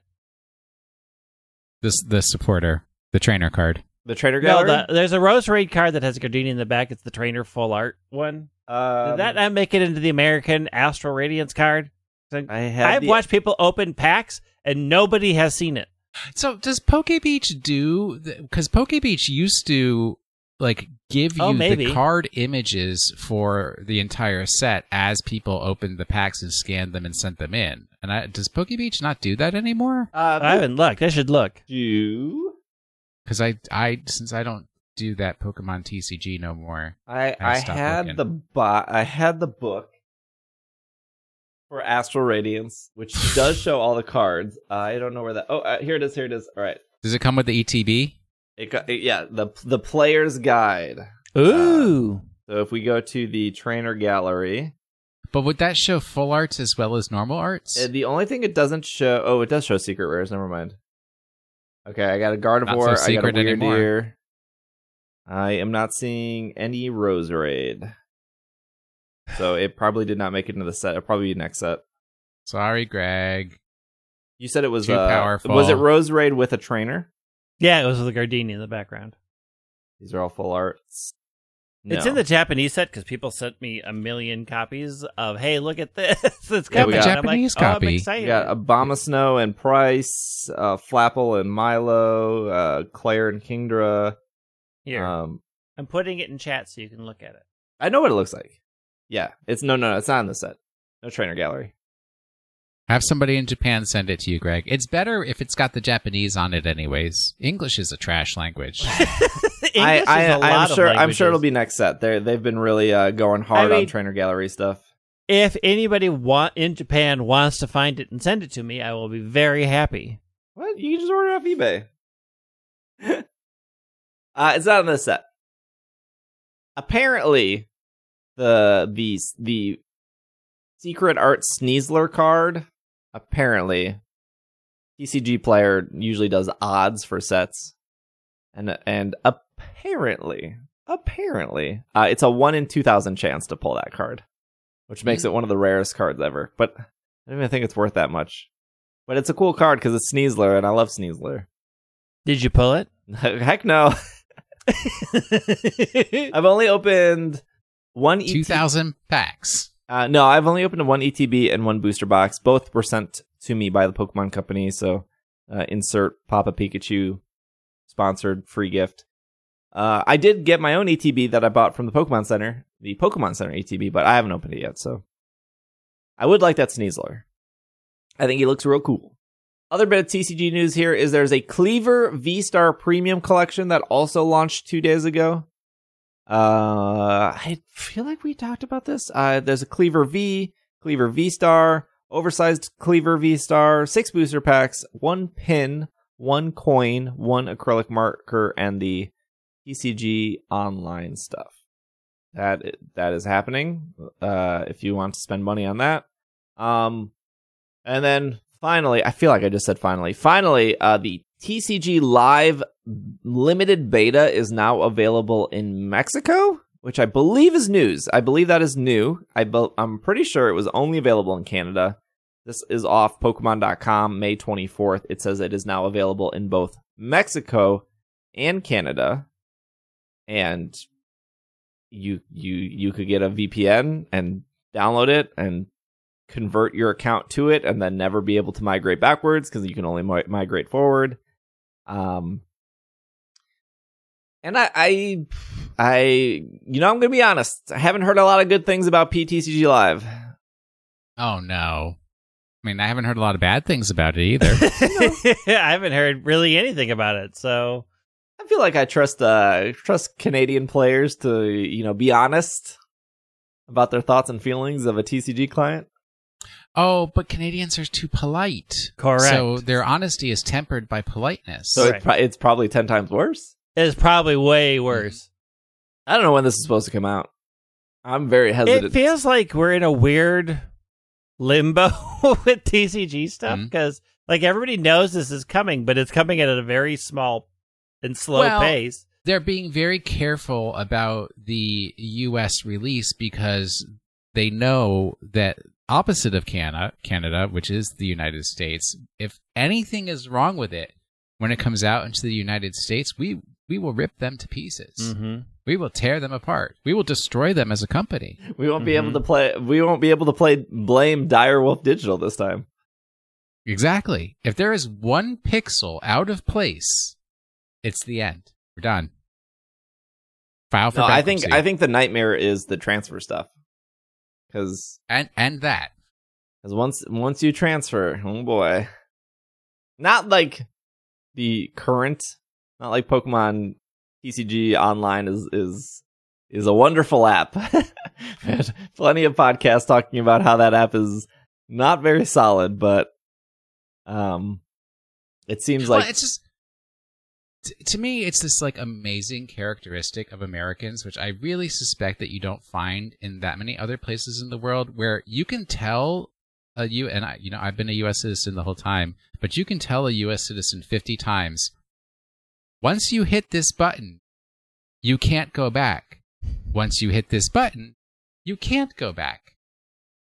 Speaker 2: This the supporter, the trainer card.
Speaker 1: The trainer
Speaker 3: No,
Speaker 1: gallery.
Speaker 3: the, there's a Roserade card that has Gardenia in the back. It's the trainer full art one.
Speaker 1: Um,
Speaker 3: Did that not make it into the American Astral Radiance card?
Speaker 1: I had
Speaker 3: I've
Speaker 1: the-
Speaker 3: watched people open packs and nobody has seen it.
Speaker 2: So does Poke Beach do? Because Poke Beach used to like give you
Speaker 3: Oh, maybe.
Speaker 2: the card images for the entire set as people opened the packs and scanned them and sent them in. And I, does PokeBeach not do that anymore?
Speaker 1: Uh,
Speaker 3: I haven't looked. I should look.
Speaker 1: do.
Speaker 2: Because I, I since I don't do that Pokemon TCG no more.
Speaker 1: I
Speaker 2: I
Speaker 1: I had
Speaker 2: looking.
Speaker 1: the bo- I had the book for Astral Radiance, which does show all the cards. I don't know where that. Oh, uh, here it is. Here it is. All right.
Speaker 2: Does it come with the ETB?
Speaker 1: It got it, yeah the the player's guide.
Speaker 3: Ooh.
Speaker 1: So if we go to the trainer gallery,
Speaker 2: But would that show full arts as well as normal arts?
Speaker 1: uh, the only thing it doesn't show. Oh, it does show secret rares. Never mind. Okay, I got a Gardevoir.
Speaker 2: So
Speaker 1: I got a
Speaker 2: secret
Speaker 1: Weird
Speaker 2: anymore.
Speaker 1: Deer. I am not seeing any Roserade. So it probably did not make it into the set. It'll probably be next set.
Speaker 2: Sorry, Greg.
Speaker 1: You said it was
Speaker 2: Too
Speaker 1: uh,
Speaker 2: powerful.
Speaker 1: Was it Roserade with a trainer?
Speaker 3: Yeah, it was with the Gardenia in the background.
Speaker 1: These are all full arts.
Speaker 3: It's in the Japanese set because people sent me a million copies of, hey, look at this. it's
Speaker 1: Yeah,
Speaker 3: coming.
Speaker 1: we got-
Speaker 3: And I'm
Speaker 2: Japanese
Speaker 3: like, oh, I'm
Speaker 2: copy.
Speaker 3: excited.
Speaker 1: We got Abomasnow and Pryce, uh, Flapple and Milo, uh, Clair and Kingdra.
Speaker 3: Here,
Speaker 1: Um,
Speaker 3: I'm putting it in chat so you can look at it.
Speaker 1: I know what it looks like. Yeah, it's no, no, no, it's not in the set. No trainer gallery.
Speaker 2: Have somebody in Japan send it to you, Greg. It's better if it's got the Japanese on it, anyways. English is a trash language.
Speaker 3: English
Speaker 1: I,
Speaker 3: is
Speaker 1: I,
Speaker 3: a lot
Speaker 1: I'm
Speaker 3: of
Speaker 1: sure. I'm sure it'll be next set. They they've been really uh, going hard
Speaker 3: I
Speaker 1: on trainer gallery stuff.
Speaker 3: If anybody want in Japan wants to find it and send it to me, I will be very happy.
Speaker 1: What? You can just order it off eBay. uh, it's not in this set. Apparently, the the the secret art Sneasler card. Apparently, TCGplayer usually does odds for sets, and and apparently, apparently, uh, it's a one in two thousand chance to pull that card, which makes it one of the rarest cards ever. But I don't even think it's worth that much. But it's a cool card because it's Sneasler, and I love Sneasler.
Speaker 3: Did you pull it?
Speaker 1: Heck no. I've only opened one ET-
Speaker 2: 2,000 packs.
Speaker 1: Uh, no, I've only opened one ETB and one booster box. Both were sent to me by the Pokemon Company, so uh, insert Papa Pikachu sponsored free gift. Uh, I did get my own ETB that I bought from the Pokemon Center, the Pokemon Center ETB, but I haven't opened it yet. So I would like that Sneasler. I think he looks real cool. Other bit of TCG news here is there's a Kleavor V Star Premium Collection that also launched two days ago. Uh, I feel like we talked about this. Uh, there's a Kleavor V, Kleavor V Star, oversized Kleavor V Star, six booster packs, one pin, one coin, one acrylic marker, and the TCG online stuff. That that is happening. Uh, if you want to spend money on that, um, and then finally, I feel like I just said finally. Finally, uh, the TCG Live limited beta is now available in Mexico, which I believe is news. I believe that is new. I I'm pretty sure it was only available in Canada. This is off Pokemon.com May 24th. It says it is now available in both Mexico and Canada. And you you you could get a VPN and download it and convert your account to it and then never be able to migrate backwards because you can only mi- migrate forward. Um, and I, I, I, you know, I'm gonna be honest. I haven't heard a lot of good things about PTCG Live.
Speaker 2: Oh, no. I mean, I haven't heard a lot of bad things about it either.
Speaker 3: I haven't heard really anything about it. So
Speaker 1: I feel like I trust, uh, trust Canadian players to, you know, be honest about their thoughts and feelings of a TCG client.
Speaker 2: Oh, but Canadians are too polite.
Speaker 3: correct.
Speaker 2: So their honesty is tempered by politeness.
Speaker 1: So
Speaker 3: Right.
Speaker 1: it's, pro- it's probably ten times worse.
Speaker 3: it's probably way worse.
Speaker 1: I don't know when this is supposed to come out. I'm very hesitant.
Speaker 3: It feels like we're in a weird limbo with TCG stuff
Speaker 2: mm-hmm.
Speaker 3: because like everybody knows this is coming, but it's coming at a very small and slow
Speaker 2: Well,
Speaker 3: pace.
Speaker 2: they're being very careful about the US release because they know that opposite of Canada, Canada, which is the United States, if anything is wrong with it when it comes out into the United States, we we will rip them to pieces.
Speaker 3: Mm-hmm.
Speaker 2: We will tear them apart. We will destroy them as a company.
Speaker 1: We won't be
Speaker 3: Mhm.
Speaker 1: able to play. We won't be able to play blame Direwolf Digital this time.
Speaker 2: Exactly. If there is one pixel out of place, it's the end. We're done. File for
Speaker 1: No, I think. I think the nightmare is the transfer stuff. Because
Speaker 2: and and that.
Speaker 1: Because once once you transfer, oh boy, not like the current, not like Pokemon TCG Online is is is a wonderful app. Plenty of podcasts talking about how that app is not very solid, but um, it seems
Speaker 2: Well,
Speaker 1: like
Speaker 2: it's just to me it's this like amazing characteristic of Americans which I really suspect that you don't find in that many other places in the world where you can tell a you and I you know I've been a US citizen the whole time but you can tell a US citizen 50 times once you hit this button you can't go back. Once you hit this button you can't go back.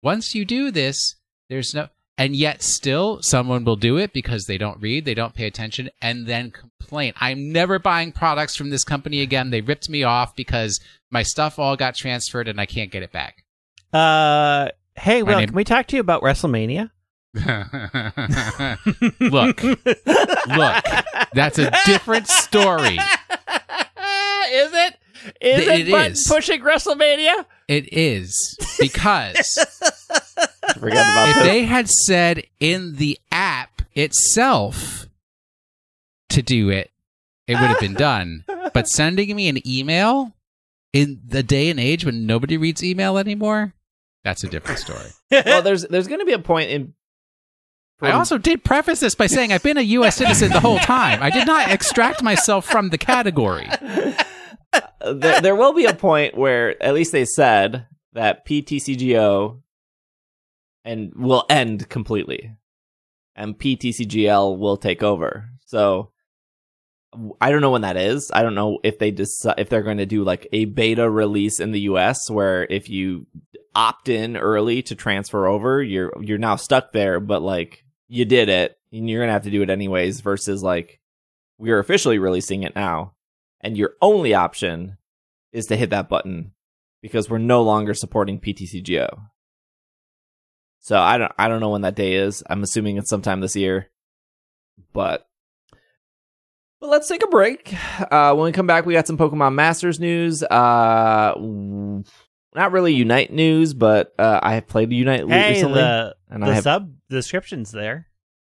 Speaker 2: Once you do this there's no and yet still someone will do it because they don't read they don't pay attention and then complain i'm never buying products from this company again they ripped me off because my stuff all got transferred and i can't get it back
Speaker 3: Uh, hey,
Speaker 2: My
Speaker 3: Will,
Speaker 2: name-
Speaker 3: can we talk to you about WrestleMania?
Speaker 2: look look that's a different story
Speaker 3: is it? Is it,
Speaker 2: it
Speaker 3: button
Speaker 2: is.
Speaker 3: pushing WrestleMania?
Speaker 2: it is because
Speaker 1: forget about
Speaker 2: if
Speaker 1: this.
Speaker 2: they had said in the app itself to do it, it would have been done. But sending me an email in the day and age when nobody reads email anymore, that's a different story.
Speaker 1: well, there's there's going to be a point in.
Speaker 2: I also did preface this by saying I've been a U.S. citizen the whole time. I did not extract myself from the category.
Speaker 1: there, there will be a point where at least they said that PTCGO and will end completely, and PTCGL will take over. So I don't know when that is. I don't know if they decide if they're going to do like a beta release in the US where if you opt in early to transfer over, you're you're now stuck there, but like you did it and you're going to have to do it anyways versus like we're officially releasing it now and your only option is to hit that button because we're no longer supporting PTCGO. So I don't I don't know when that day is. I'm assuming it's sometime this year. But but let's take a break. Uh, when we come back, we got some Pokemon Masters news. Uh, not really Unite news, but uh, I have played Unite
Speaker 3: hey,
Speaker 1: recently.
Speaker 3: the
Speaker 1: and
Speaker 3: the
Speaker 1: I have
Speaker 3: sub description's there.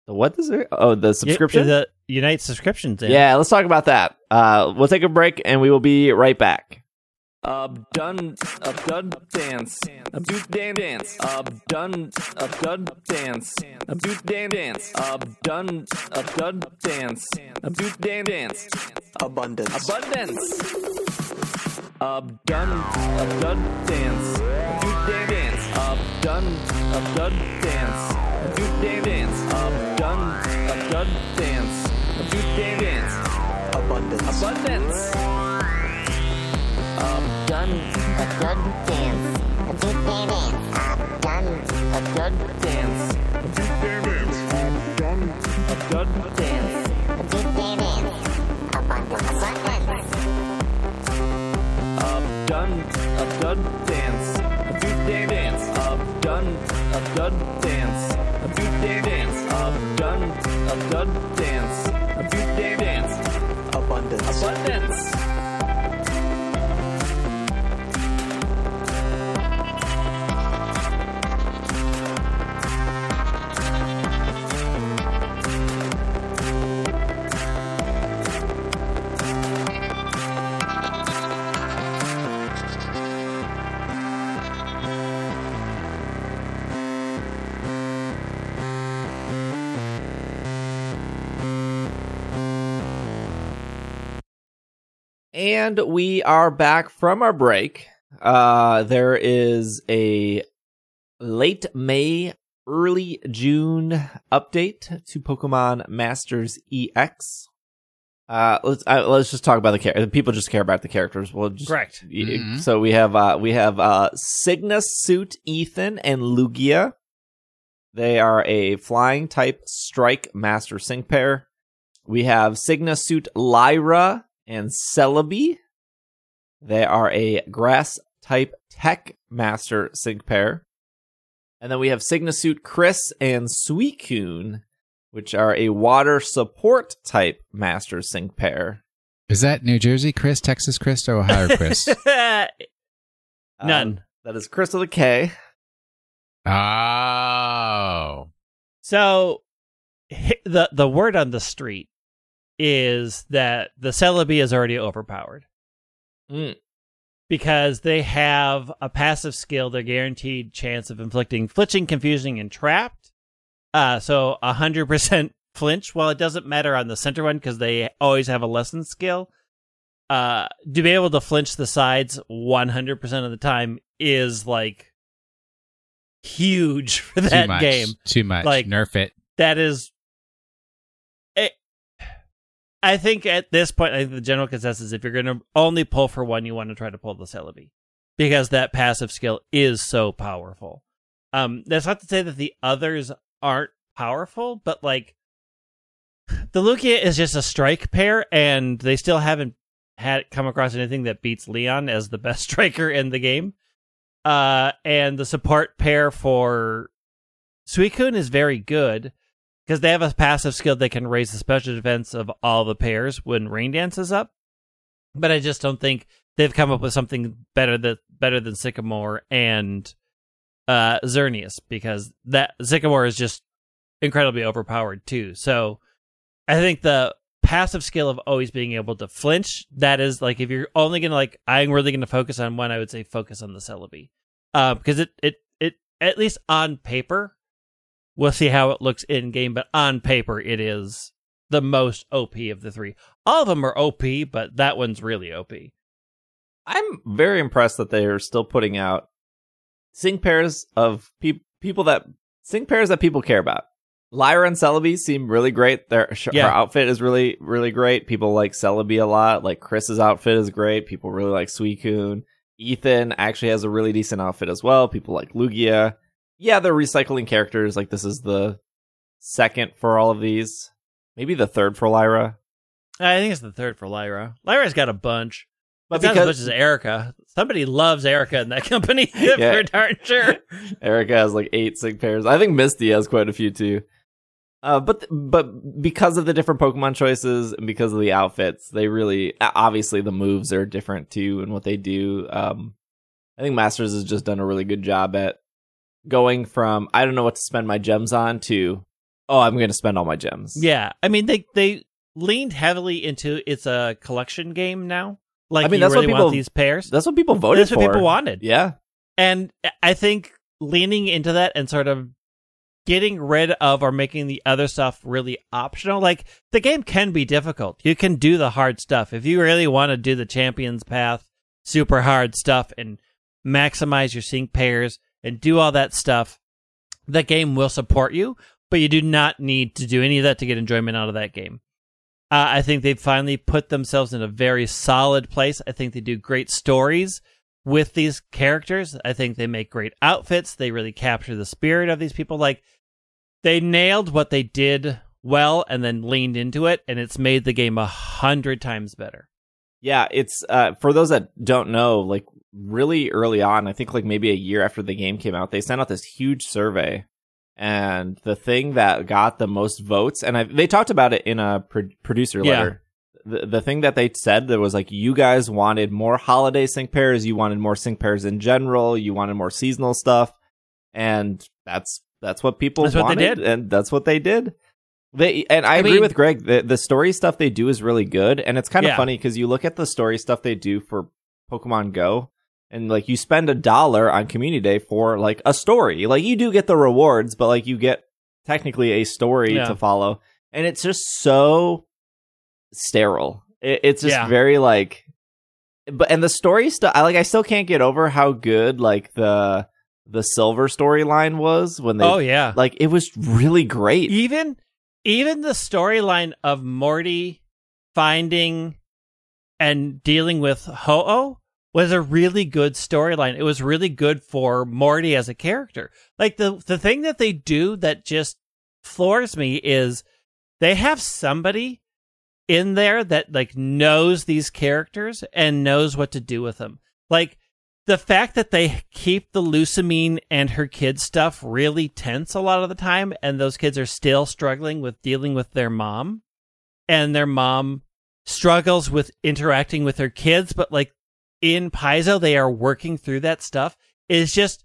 Speaker 1: the what is it? Oh, the subscription.
Speaker 3: the Unite subscription's there.
Speaker 1: Yeah, let's talk about that. Uh, we'll take a break and we will be right back. Up done dance, do dan dance, up done dance, do dan dance, up done dance, do dan dance,
Speaker 4: Abundance.
Speaker 1: abundance. Up done dance, do dan dance, up done dance, do dan dance, up done dance, do dan dance.
Speaker 4: Abundance.
Speaker 1: Abundance.
Speaker 5: I've a good dance. A good dance. I've done a good
Speaker 1: Dance.
Speaker 5: I've done
Speaker 1: A good dance.
Speaker 5: a good dance. Abundance. Abundance.
Speaker 1: Up done. A good dance. A good dance. Up done. A good dance. A good dance. Up done. A good dance. A good dance.
Speaker 4: Abundance.
Speaker 1: Abundance. And we are back from our break. Uh, there is a late May, early June update to Pokemon Masters EX. Uh, let's uh, let's just talk about the characters. People just care about the characters. We'll just
Speaker 3: Correct.
Speaker 1: y-
Speaker 2: Mhm.
Speaker 1: So we have uh we have uh Sygna suit Ethan and Lugia. They are a flying type strike master sync pair. We have Sygna suit Lyra and Celebi. They are a grass type tech master sync pair. And then we have Sygna suit Chris and Suicune, which are a water support type master sync pair.
Speaker 2: Is that New Jersey Chris, Texas Chris, or Ohio Chris?
Speaker 3: None.
Speaker 1: Um, that is Chris with a K.
Speaker 2: oh.
Speaker 3: So the the word on the street is that the Celebi is already overpowered
Speaker 1: Mm.
Speaker 3: because they have a passive skill, their guaranteed chance of inflicting flinching, confusing, and trapped. Uh, so a hundred percent flinch. Well, it doesn't matter on the center one because they always have a lesson skill. Uh, to be able to flinch the sides one hundred percent of the time is like huge for
Speaker 2: Too
Speaker 3: that
Speaker 2: much.
Speaker 3: game.
Speaker 2: Too much.
Speaker 3: Like-
Speaker 2: Nerf it.
Speaker 3: that is I think at this point I think the general consensus is if you're going to only pull for one you want to try to pull the Celebi because that passive skill is so powerful. Um that's not to say that the others aren't powerful but like the Lugia is just a strike pair and they still haven't had come across anything that beats Leon as the best striker in the game. Uh and the support pair for Suicune is very good because they have a passive skill that can raise the special defense of all the pairs when Rain Dance is up. But I just don't think they've come up with something better that better than Sycamore and uh Xerneas because that Sycamore is just incredibly overpowered too. So I think the passive skill of always being able to flinch that is like if you're only gonna like I'm really gonna focus on one, I would say focus on the Celebi. Uh, because it it it at least on paper We'll see how it looks in game, but on paper, it is the most OP of the three. All of them are OP, but that one's really OP.
Speaker 1: I'm very impressed that they are still putting out sync pairs of pe- people that sync pairs that people care about. Lyra and Celebi seem really great. Their sh-
Speaker 3: Yeah.
Speaker 1: her outfit is really really great. People like Celebi a lot. Like Chris's outfit is great. People really like Suicune. Ethan actually has a really decent outfit as well. People like Lugia. Yeah, they're recycling characters. Like this is the second for all of these. Maybe the third for Lyra.
Speaker 3: I think it's the third for Lyra. Lyra's got a bunch,
Speaker 1: But
Speaker 3: but not as
Speaker 1: because-
Speaker 3: much as Erica. Somebody loves Erica in that company
Speaker 1: Yeah.
Speaker 3: for darn sure.
Speaker 1: Erica has like eight sync pairs. I think Misty has quite a few too. Uh, but but because of the different Pokemon choices and because of the outfits, they really obviously the moves are different too and what they do. Um, I think Masters has just done a really good job at going from I don't know what to spend my gems on to oh I'm going to spend all my gems.
Speaker 3: Yeah, I mean they they leaned heavily into it's a collection game now. Like
Speaker 1: I mean,
Speaker 3: you
Speaker 1: that's what people-
Speaker 3: want these pairs.
Speaker 1: that's what people voted
Speaker 3: That's what
Speaker 1: for.
Speaker 3: people wanted.
Speaker 1: Yeah,
Speaker 3: And I think leaning into that and sort of getting rid of or making the other stuff really optional. Like the game can be difficult. You can do the hard stuff. If you really want to do the champions path, super hard stuff and maximize your sync pairs and do all that stuff, the game will support you, but you do not need to do any of that to get enjoyment out of that game. Uh, I think they've finally put themselves in a very solid place. I think they do great stories with these characters. I think they make great outfits. They really capture the spirit of these people. Like they nailed what they did well and then leaned into it, and it's made the game a hundred times better.
Speaker 1: Yeah, it's uh for those that don't know, like really early on, I think like maybe a year after the game came out, they sent out this huge survey. And the thing that got the most votes, and I, they talked about it in a pro- producer
Speaker 3: Yeah.
Speaker 1: letter. The, the thing that they said that was like, you guys wanted more holiday sync pairs, you wanted more sync pairs in general, you wanted more seasonal stuff, and that's that's what people
Speaker 3: That's what they
Speaker 1: wanted,
Speaker 3: did.
Speaker 1: and that's what they did. They and I,
Speaker 3: I
Speaker 1: agree
Speaker 3: mean-
Speaker 1: with Greg. The the story stuff they do is really good, and it's kind of
Speaker 3: Yeah.
Speaker 1: funny because you look at the story stuff they do for Pokemon Go, and like you spend a dollar on Community Day for like a story. Like you do get the rewards, but like you get technically a story
Speaker 3: Yeah.
Speaker 1: to follow, and it's just so sterile. It, it's just
Speaker 3: Yeah.
Speaker 1: very like, but and the story stuff. I like. I still can't get over how good like the the silver storyline was when they.
Speaker 3: oh yeah,
Speaker 1: Like it was really great.
Speaker 3: even even the storyline of Morty finding and dealing with Ho-Oh was a really good storyline. It was really good for Morty as a character. Like the the thing that they do that just floors me is they have somebody in there that like knows these characters and knows what to do with them. Like the fact that they keep the Lusamine and her kids stuff really tense a lot of the time, and those kids are still struggling with dealing with their mom, and their mom struggles with interacting with her kids, but like in Pasio, they are working through that stuff. It's just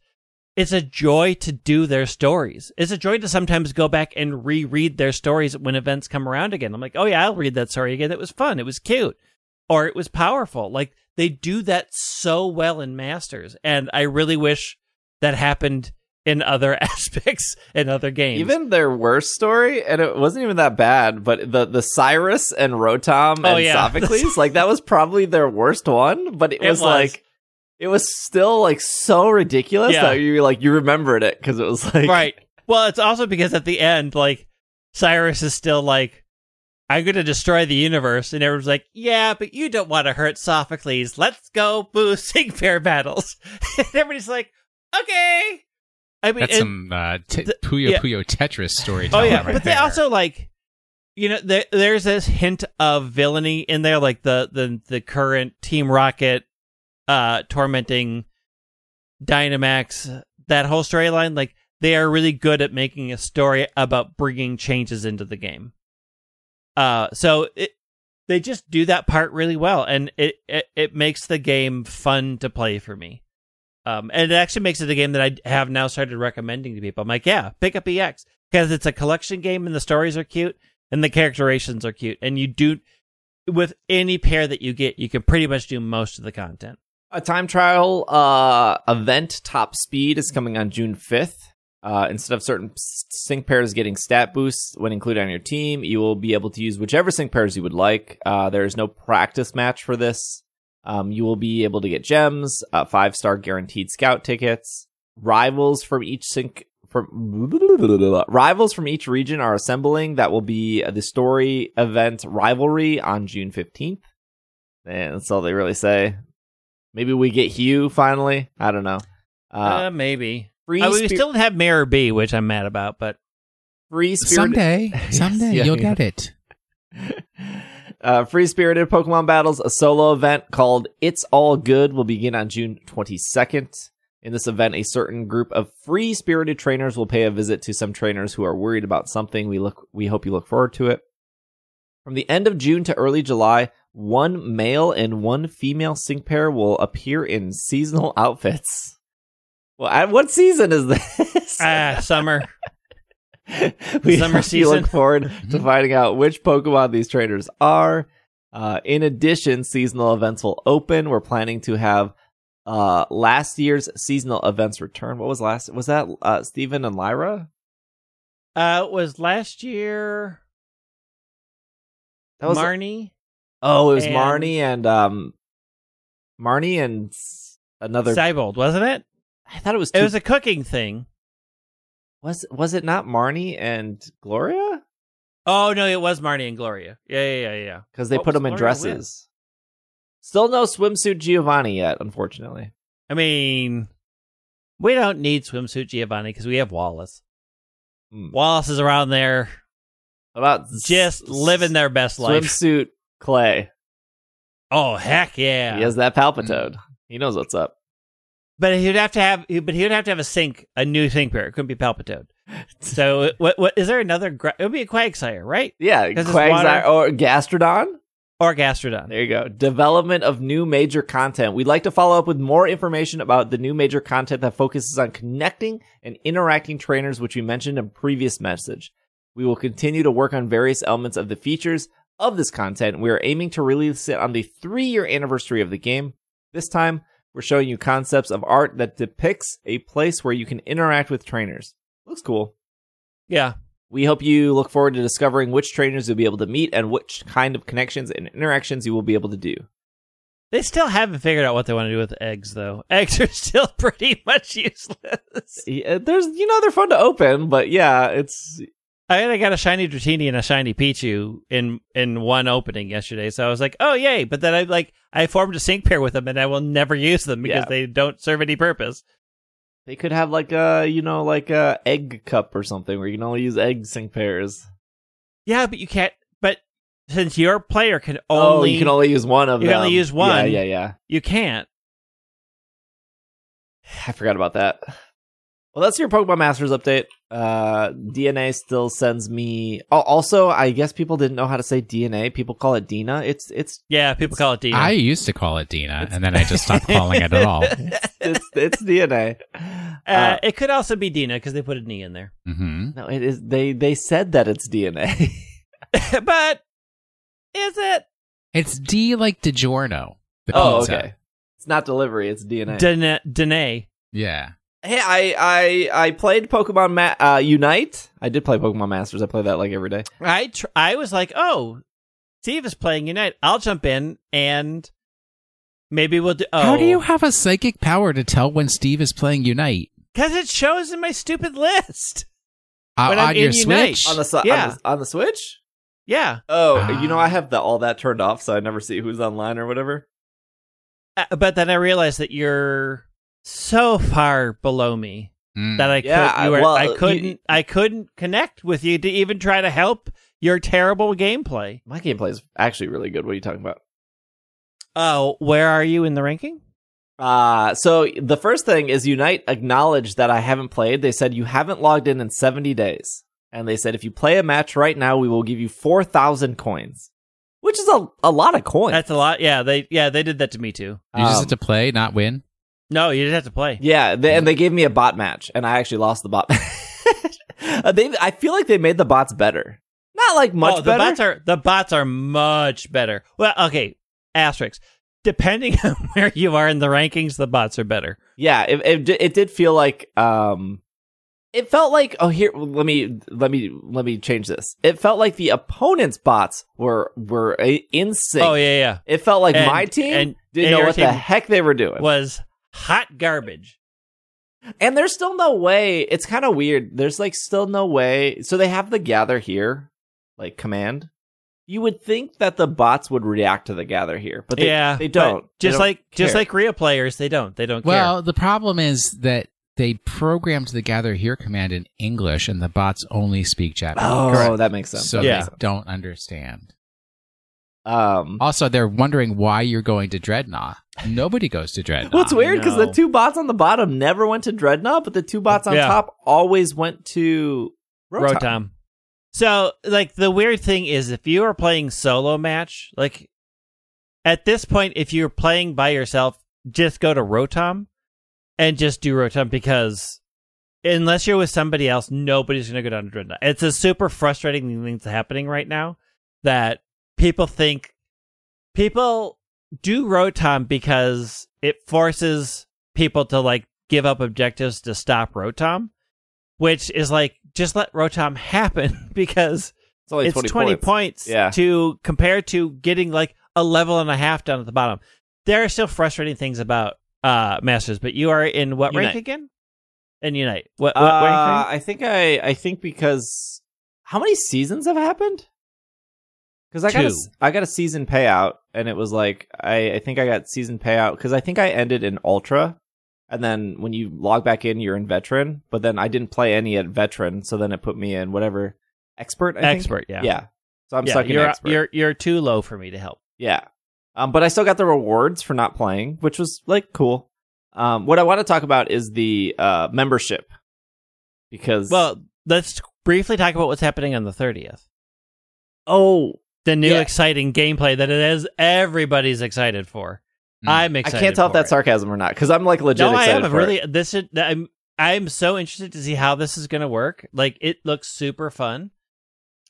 Speaker 3: it's a joy to do their stories. It's a joy to sometimes go back and reread their stories when events come around again. I'm like, oh yeah, I'll read that story again. It was fun. It was cute, or it was powerful. Like they do that so well in Masters, and I really wish that happened in other aspects in other games.
Speaker 1: Even their worst story, and it wasn't even that bad, but the the Cyrus and Rotom
Speaker 3: Oh,
Speaker 1: and
Speaker 3: yeah.
Speaker 1: Sophocles, like that was probably their worst one, but it,
Speaker 3: It
Speaker 1: was,
Speaker 3: was.
Speaker 1: like it was still like so ridiculous
Speaker 3: Yeah.
Speaker 1: that you like you remembered it because it was like
Speaker 3: right. Well, it's also because at the end, like Cyrus is still like, "I'm going to destroy the universe," and everyone's like, "Yeah, but you don't want to hurt Sophocles. Let's go boo sing pair battles." and everybody's like, "Okay." I mean,
Speaker 2: That's some uh, t-
Speaker 3: the-
Speaker 2: Puyo
Speaker 3: yeah.
Speaker 2: Puyo Tetris
Speaker 3: Oh
Speaker 2: storytelling.
Speaker 3: yeah,
Speaker 2: right
Speaker 3: but they also like, you know, there, there's this hint of villainy in there, like the the the current Team Rocket, uh, tormenting Dynamax. That whole storyline, like they are really good at making a story about bringing changes into the game. Uh, so it they just do that part really well, and it it, it makes the game fun to play for me. Um, and it actually makes it a game that I have now started recommending to people. I'm like, yeah, pick up EX because it's a collection game and the stories are cute and the characterizations are cute. And you do, with any pair that you get, you can pretty much do most of the content.
Speaker 1: A time trial uh, event top speed is coming on June 5th. Uh, instead of certain sync pairs getting stat boosts when included on your team, you will be able to use whichever sync pairs you would like. Uh, there is no practice match for this. Um, you will be able to get gems, uh, five star guaranteed scout tickets, rivals from each sync. From rivals from each region are assembling. That will be the story event rivalry on June fifteenth. And that's all they really say. Maybe we get Hugh finally. I don't know. Uh,
Speaker 3: Uh, maybe.
Speaker 1: free,
Speaker 3: Uh, we
Speaker 1: spir-
Speaker 3: still have Miror B, which I'm mad about, but
Speaker 1: free spirit.
Speaker 2: someday, someday
Speaker 1: Yeah,
Speaker 2: you'll
Speaker 1: yeah.
Speaker 2: get it.
Speaker 1: uh, free spirited Pokemon battles, a solo event called It's All Good will begin on June 22nd. In this event, a certain group of free spirited trainers will pay a visit to some trainers who are worried about something. We look, we hope you look forward to it. From the end of June to early July, one male and one female sync pair will appear in seasonal outfits. Well, at what season is this?
Speaker 3: ah, summer.
Speaker 1: we
Speaker 3: Summer
Speaker 1: hope you look forward to finding out which Pokemon these trainers are. Uh, in addition, seasonal events will open. We're planning to have uh, last year's seasonal events return. What was last? Was that uh, Steven and Lyra?
Speaker 3: Uh, was last year
Speaker 1: That was
Speaker 3: Marnie?
Speaker 1: oh, it was
Speaker 3: and-
Speaker 1: Marnie and um, Marnie and another.
Speaker 3: Siebold, wasn't it?
Speaker 1: I thought it was.
Speaker 3: It was a cooking thing.
Speaker 1: Was was it not Marnie and Gloria?
Speaker 3: Oh no, it was Marnie and Gloria. Yeah, yeah, yeah, yeah.
Speaker 1: Because they
Speaker 3: What
Speaker 1: put them in
Speaker 3: Gloria with?
Speaker 1: dresses. Still no swimsuit Giovanni yet, unfortunately.
Speaker 3: I mean, we don't need swimsuit Giovanni because we have Wallace.
Speaker 1: Hmm.
Speaker 3: Wallace is around there,
Speaker 1: about
Speaker 3: just
Speaker 1: s-
Speaker 3: living their best life.
Speaker 1: swimsuit Clay?
Speaker 3: Oh heck yeah!
Speaker 1: He has that Palpitoad. He knows what's up.
Speaker 3: But he'd have to have, but he would have to have a sync, a new sync pair. It couldn't be Palpitoad. So, what? What is there another? Gra- it would be a Quagsire, right?
Speaker 1: Yeah, Quagsire or Gastrodon.
Speaker 3: Or Gastrodon.
Speaker 1: There you go. Development of new major content. We'd like to follow up with more information about the new major content that focuses on connecting and interacting trainers, which we mentioned in previous message. We will continue to work on various elements of the features of this content. We are aiming to release it on the three year anniversary of the game. This time, we're showing you concepts of art that depicts a place where you can interact with trainers. Looks cool.
Speaker 3: Yeah.
Speaker 1: We hope you look forward to discovering which trainers you'll be able to meet and which kind of connections and interactions you will be able to do.
Speaker 3: They still haven't figured out what they want to do with eggs, though. Eggs are still pretty much useless.
Speaker 1: Yeah, There's, you know, they're fun to open, but yeah, it's
Speaker 3: I, I got a shiny Dratini and a shiny Pichu in in one opening yesterday, so I was like, "Oh yay!" But then I like I formed a sync pair with them, and I will never use them because
Speaker 1: Yeah.
Speaker 3: they don't serve any purpose.
Speaker 1: They could have like a, you know, like a egg cup or something where you can only use egg sync pairs.
Speaker 3: Yeah, but you can't. But since your player can only oh,
Speaker 1: you can only use one of them.
Speaker 3: you
Speaker 1: them.
Speaker 3: can only use one.
Speaker 1: Yeah, yeah, yeah.
Speaker 3: you can't.
Speaker 1: I forgot about that. Well, that's your Pokemon Masters update. Uh, DeNA still sends me. Oh, also, I guess people didn't know how to say DeNA. People call it Dina. It's it's
Speaker 3: Yeah, people call it Dina.
Speaker 2: I used to call it Dina, and then I just stopped calling it at all.
Speaker 1: it's it's DeNA.
Speaker 3: uh,
Speaker 1: Uh,
Speaker 3: it could also be Dina because they put an E in there.
Speaker 2: Mm-hmm.
Speaker 1: no, it is. They they said that it's DeNA.
Speaker 3: but is it
Speaker 2: It's D like DiGiorno. the
Speaker 1: oh,
Speaker 2: pizza.
Speaker 1: okay. It's not delivery. It's DeNA.
Speaker 3: Dana? Danae?
Speaker 2: Yeah.
Speaker 1: Hey, I I I played Pokemon Ma- uh, Unite. I did play Pokemon Masters. I play that like every day.
Speaker 3: I tr- I was like, oh, Steve is playing Unite. I'll jump in and maybe we'll do. Oh,
Speaker 2: How do you have a psychic power to tell when Steve is playing Unite?
Speaker 3: Because it shows in my stupid list.
Speaker 2: Uh,
Speaker 3: When I'm
Speaker 2: on your
Speaker 3: in Unite.
Speaker 2: Switch?
Speaker 1: On the, su-
Speaker 3: Yeah.
Speaker 1: on the on the Switch.
Speaker 3: Yeah,
Speaker 1: Oh, you know, I have the all that turned off, so I never see who's online or whatever.
Speaker 3: Uh, but then I realized that you're so far below me
Speaker 2: Mm.
Speaker 3: that I could,
Speaker 1: Yeah,
Speaker 3: you were,
Speaker 1: well,
Speaker 3: I
Speaker 1: you-
Speaker 3: couldn't I couldn't connect with you to even try to help your terrible gameplay.
Speaker 1: My gameplay is actually really good. What are you talking about?
Speaker 3: Oh, where are you in the ranking?
Speaker 1: Uh, so the first thing is Unite acknowledged that I haven't played. They said you haven't logged in in 70 days. And they said if you play a match right now, we will give you 4,000 coins, which is a, a lot of coins.
Speaker 3: That's a lot. Yeah, they yeah they did that to me too.
Speaker 2: you just
Speaker 1: um,
Speaker 2: have to play, not win.
Speaker 3: No, you just have to play.
Speaker 1: Yeah, they, and they gave me a bot match, and I actually lost the bot. Uh, they, I feel like they made the bots better. Not like much
Speaker 3: oh, the
Speaker 1: better.
Speaker 3: bots are the bots are much better. Well, okay, asterisks. Depending on where you are in the rankings, the bots are better.
Speaker 1: yeah, it, it it did feel like um, it felt like oh here let me let me let me change this. It felt like the opponent's bots were were uh, in sync.
Speaker 3: Oh yeah, yeah.
Speaker 1: It felt like
Speaker 3: And-
Speaker 1: my team
Speaker 3: and-
Speaker 1: didn't know what the heck they were doing.
Speaker 3: Was hot garbage.
Speaker 1: And there's still no way. It's kind of weird. There's like still no way. So they have the gather here, like command. You would think that the bots would react to the gather here, but they,
Speaker 3: yeah,
Speaker 1: they don't. They
Speaker 3: Just
Speaker 1: don't
Speaker 3: like just like real players, they don't. They don't care.
Speaker 2: Well, the problem is that they programmed the gather here command in English, and the bots only speak Japanese.
Speaker 1: Oh,
Speaker 3: Correct.
Speaker 1: that makes sense.
Speaker 2: So
Speaker 3: Yeah.
Speaker 2: they
Speaker 1: sense.
Speaker 2: don't understand.
Speaker 1: Um,
Speaker 2: Also, they're wondering why you're going to Drednaw. Nobody goes to Drednaw.
Speaker 1: well, it's weird because the two bots on the bottom never went to Drednaw, but the two bots on
Speaker 3: Yeah. top
Speaker 1: top always went to Rotom.
Speaker 3: Rotom. So, like, the weird thing is, if you are playing solo match, like, at this point, if you're playing by yourself, just go to Rotom and just do Rotom because unless you're with somebody else, nobody's going to go down to Drednaw. It's a super frustrating thing that's happening right now that people think people do Rotom because it forces people to, like, give up objectives to stop Rotom, which is like, just let Rotom happen because
Speaker 1: It's only
Speaker 3: it's
Speaker 1: 20,
Speaker 3: 20,
Speaker 1: points.
Speaker 3: points,
Speaker 1: Yeah.
Speaker 3: to compare to getting like a level and a half down at the bottom. There are still frustrating things about uh Masters, but you are in what rank again? In Unite. What, what
Speaker 1: Uh,
Speaker 3: rank?
Speaker 1: I think I I think because how many seasons have happened? Because I got a, I got a season payout, and it was like I I think I got season payout because I think I ended in Ultra, and then when you log back in, you're in Veteran. But then I didn't play any at Veteran, so then it put me in whatever Expert. I think?
Speaker 3: Expert, yeah.
Speaker 1: yeah. So I'm
Speaker 3: yeah,
Speaker 1: stuck in
Speaker 3: you're,
Speaker 1: Expert.
Speaker 3: you're you're too low for me to help.
Speaker 1: Yeah. Um, but I still got the rewards for not playing, which was like cool. Um, what I want to talk about is the uh membership because
Speaker 3: Well, let's briefly talk about what's happening on the 30th.
Speaker 1: oh
Speaker 3: The new
Speaker 1: Yeah.
Speaker 3: exciting gameplay that it is everybody's excited for.
Speaker 2: Hmm.
Speaker 3: I'm excited.
Speaker 1: I can't tell if that's
Speaker 3: it.
Speaker 1: sarcasm or not because I'm like legit
Speaker 3: No, I am
Speaker 1: for
Speaker 3: really
Speaker 1: it.
Speaker 3: this is I'm I'm so interested to see how this is going to work. Like it looks super fun.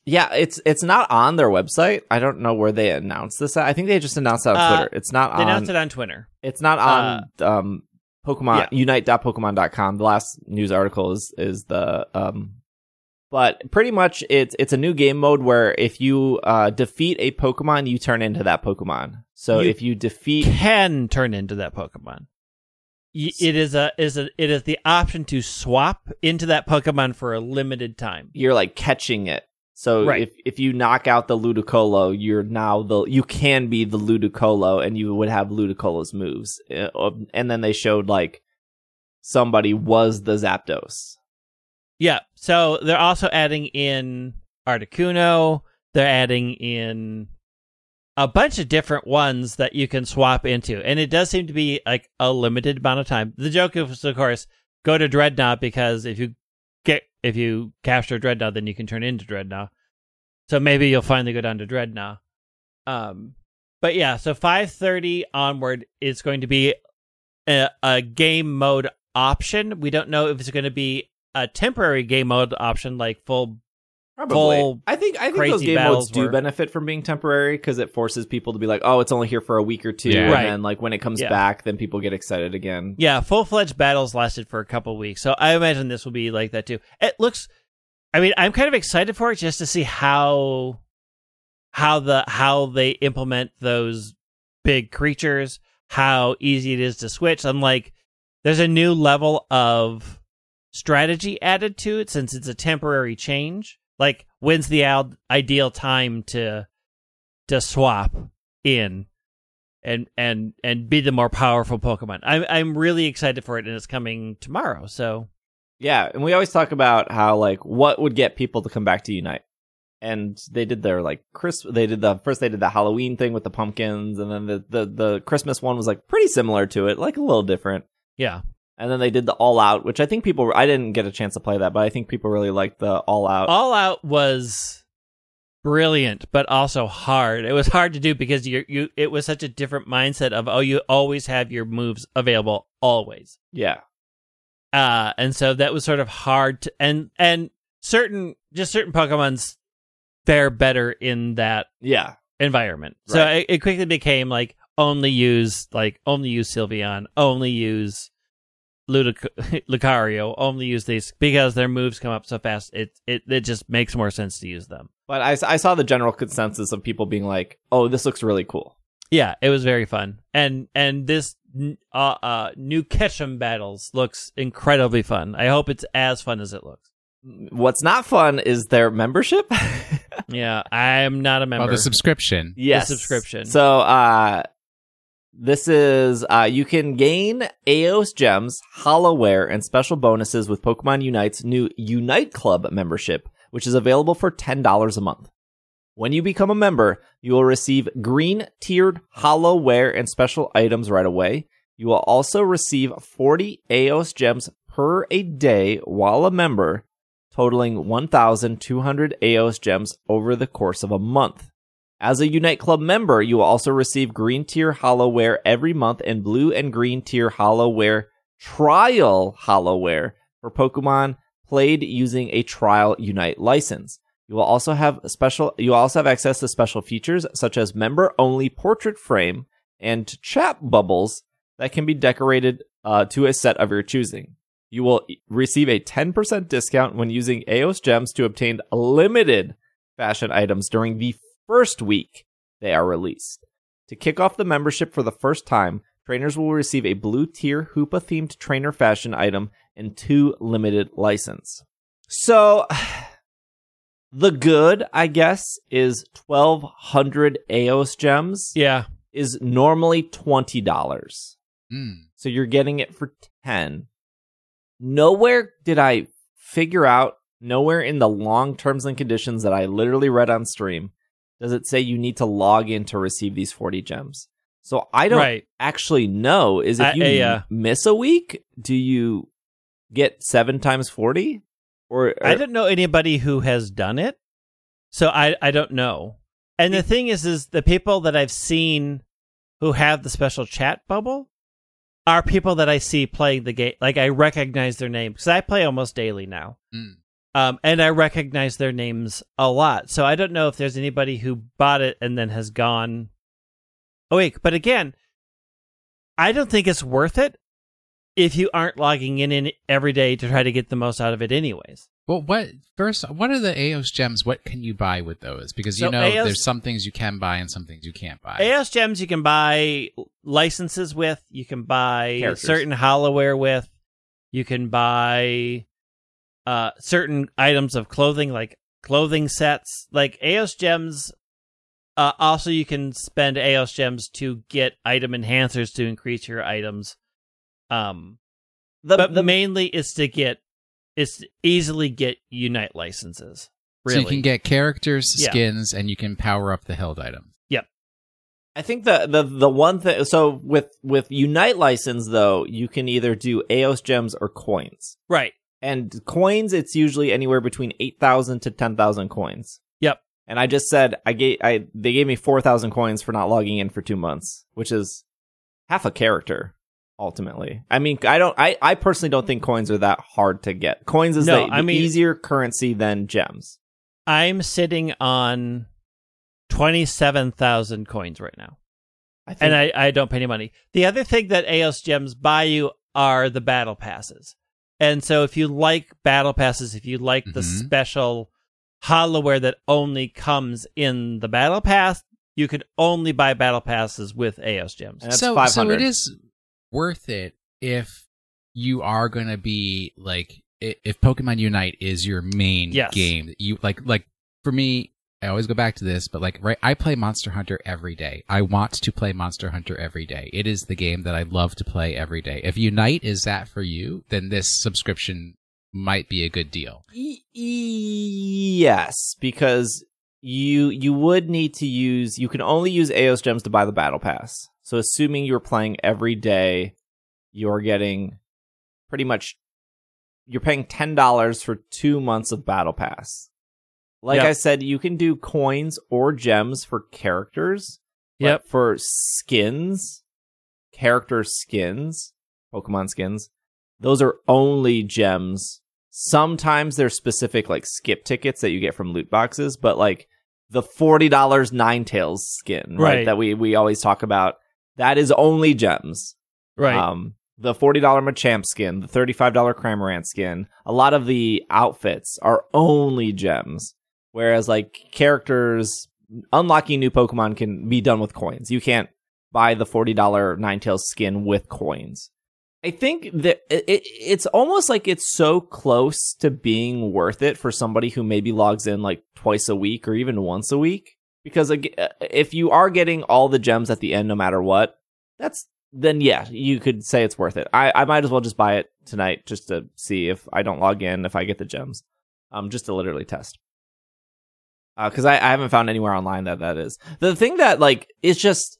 Speaker 1: Yeah, it's it's not on their website. I don't know where they announced this. At. I think they just announced it on
Speaker 3: Uh,
Speaker 1: Twitter. It's not
Speaker 3: They
Speaker 1: on.
Speaker 3: announced it on Twitter.
Speaker 1: It's not on um Pokemon Unite.pokemon.com. The last news article is is the um but pretty much it's it's a new game mode where if you uh defeat a Pokemon, you turn into that Pokemon. So
Speaker 3: You
Speaker 1: if you defeat
Speaker 3: Can turn into that Pokemon. y- it is a is a it is the option to swap into that Pokemon for a limited time.
Speaker 1: You're like catching it. So
Speaker 3: Right.
Speaker 1: if if you knock out the Ludicolo, you're now the you can be the Ludicolo, and you would have Ludicolo's moves. Uh, And then they showed like somebody was the Zapdos.
Speaker 3: Yeah. So they're also adding in Articuno. They're adding in a bunch of different ones that you can swap into, and it does seem to be like a limited amount of time. The joke is, of course, go to Drednaw because if you get if you capture Drednaw, then you can turn into Drednaw. So maybe you'll finally go down to Drednaw. Um, but yeah, so five thirty onward is going to be a, a game mode option. We don't know if it's going to be a temporary game mode option, like full.
Speaker 1: Probably.
Speaker 3: Full
Speaker 1: I think I think those game
Speaker 3: battles
Speaker 1: modes do
Speaker 3: were-
Speaker 1: benefit from being temporary because it forces people to be like, oh, it's only here for a week or two,
Speaker 2: Yeah.
Speaker 1: and
Speaker 3: Right.
Speaker 1: then like when it comes
Speaker 3: Yeah.
Speaker 1: back, then people get excited again.
Speaker 3: Yeah, full fledged battles lasted for a couple weeks, so I imagine this will be like that too. It looks. I mean, I'm kind of excited for it just to see how how the how they implement those big creatures, how easy it is to switch. I'm like, there's a new level of strategy added to it since it's a temporary change. Like, when's the al- ideal time to to swap in and and and be the more powerful Pokemon? I'm I'm really excited for it, and it's coming tomorrow. So
Speaker 1: Yeah, and we always talk about how like what would get people to come back to Unite. And they did their like Chris they did the first they did the Halloween thing with the pumpkins and then the the the Christmas one was like pretty similar to it, like a little different.
Speaker 3: yeah,
Speaker 1: And then they did the All Out, which I think people I didn't get a chance to play that, but I think people really liked the All Out.
Speaker 3: All Out was brilliant, but also hard. It was hard to do because you you it was such a different mindset of oh you always have your moves available always.
Speaker 1: yeah.
Speaker 3: uh and so that was sort of hard to and and certain just certain pokemons fare better in that
Speaker 1: Yeah.
Speaker 3: environment so it, it quickly became like only use like only use sylveon only use Ludic- lucario only use these because their moves come up so fast it, it it just makes more sense to use them
Speaker 1: But I, I saw the general consensus of people being like, "Oh, this looks really cool."
Speaker 3: yeah it was very fun and and this uh, uh new ketchum battles looks incredibly fun i hope it's as fun as it looks
Speaker 1: What's not fun is their membership.
Speaker 3: yeah i'm not a member
Speaker 2: Well, the subscription.
Speaker 1: yes,
Speaker 3: subscription.
Speaker 1: So, uh, this is uh, you can gain Aeos gems, Holowear, and special bonuses with Pokemon Unite's new Unite Club membership, which is available for ten dollars a month. When you become a member, you will receive green tiered Holowear and special items right away. You will also receive 40 Aeos gems per a day while a member, totaling 1,200 Aeos gems over the course of a month. As a Unite Club member, you will also receive green tier Holowear every month and blue and green tier Holowear trial Holowear for Pokemon played using a trial Unite license. You will also have special you also have access to special features such as member only portrait frame and chat bubbles that can be decorated uh, to a set of your choosing. You will receive a 10% discount when using Aeos gems to obtain limited fashion items during the first week they are released. To kick off the membership for the first time, trainers will receive a blue tier Hoopa themed trainer fashion item and two limited license. So, the good, I guess, is 1200 Aeos gems
Speaker 3: Yeah.
Speaker 1: is normally $20.
Speaker 2: Mm.
Speaker 1: So you're getting it for 10. Nowhere did I figure out, nowhere in the long terms and conditions that I literally read on stream, does it say you need to log in to receive these 40 gems. So I don't
Speaker 3: Right.
Speaker 1: actually know. Is if you
Speaker 3: I, uh,
Speaker 1: miss a week, do you get seven times 40? Or,
Speaker 3: I don't know anybody who has done it, so I I don't know. And the thing is, is the people that I've seen who have the special chat bubble are people that I see playing the game. Like I recognize their name because I play almost daily now,
Speaker 2: Mm.
Speaker 3: Um, and I recognize their names a lot. So I don't know if there's anybody who bought it and then has gone. Oh wait, but again, I don't think it's worth it if you aren't logging in, in every day to try to get the most out of it, anyways.
Speaker 2: Well, what first? What are the Aeos gems? What can you buy with those? Because you
Speaker 3: So
Speaker 2: know
Speaker 3: Aeos
Speaker 2: there's some things you can buy and some things you can't buy.
Speaker 3: Aeos gems you can buy licenses with, you can buy
Speaker 1: Characters.
Speaker 3: certain holowear with, you can buy uh certain items of clothing like clothing sets. Like Aeos gems uh also you can spend Aeos gems to get item enhancers to increase your items. Um
Speaker 1: The,
Speaker 3: but
Speaker 1: the
Speaker 3: mainly is to get is to easily get unite licenses.
Speaker 2: So you can get characters,
Speaker 3: Yeah.
Speaker 2: skins, and you can power up the held items. Yep.
Speaker 1: I think the the the one thing so with with Unite license though, you can either do Aeos gems or coins.
Speaker 3: right.
Speaker 1: And coins, it's usually anywhere between eight thousand to ten thousand coins.
Speaker 3: Yep.
Speaker 1: And I just said I gave I they gave me four thousand coins for not logging in for two months, which is half a character ultimately. I mean, I don't I I personally don't think coins are that hard to get. Coins is
Speaker 3: No,
Speaker 1: the,
Speaker 3: I mean-
Speaker 1: easier currency than gems.
Speaker 3: I'm sitting on 27,000 coins right now.
Speaker 1: I think
Speaker 3: And I, I don't pay any money. The other thing that Aeos gems buy you are the battle passes. And so if you like battle passes, if you like the
Speaker 2: Mhm.
Speaker 3: special holowear that only comes in the battle pass, you could only buy battle passes with Aeos gems.
Speaker 1: And that's
Speaker 2: so, so it is worth it if you are going to be like if Pokemon Unite is your main
Speaker 3: Yes.
Speaker 2: game. You like like for me. I always go back to this, but like, right, I play Monster Hunter every day. I want to play Monster Hunter every day. It is the game that I love to play every day. If Unite is that for you, then this subscription might be a good deal.
Speaker 1: E- yes, because you you would need to use you can only use Aeos gems to buy the battle pass. So assuming you're playing every day, you're getting pretty much you're paying ten dollars for two months of battle pass. Like
Speaker 3: Yep.
Speaker 1: I said, you can do coins or gems for characters. but
Speaker 3: Yep.
Speaker 1: For skins, character skins, Pokemon skins, those are only gems. Sometimes there's specific like skip tickets that you get from loot boxes, but like the forty dollars Ninetales skin, right?
Speaker 3: Right.
Speaker 1: That we we always talk about, that is only gems.
Speaker 3: Right.
Speaker 1: Um, the forty dollar Machamp skin, the thirty five dollar Cramorant skin, a lot of the outfits are only gems. Whereas like characters unlocking new Pokemon can be done with coins. You can't buy the forty dollar Ninetales skin with coins. I think that it, it, it's almost like it's so close to being worth it for somebody who maybe logs in like twice a week or even once a week. Because uh, if you are getting all the gems at the end, no matter what, that's then yeah, you could say it's worth it. I, I might as well just buy it tonight just to see if I don't log in if I get the gems, um, just to literally test. Because I, I haven't found anywhere online that that is. The thing that like is just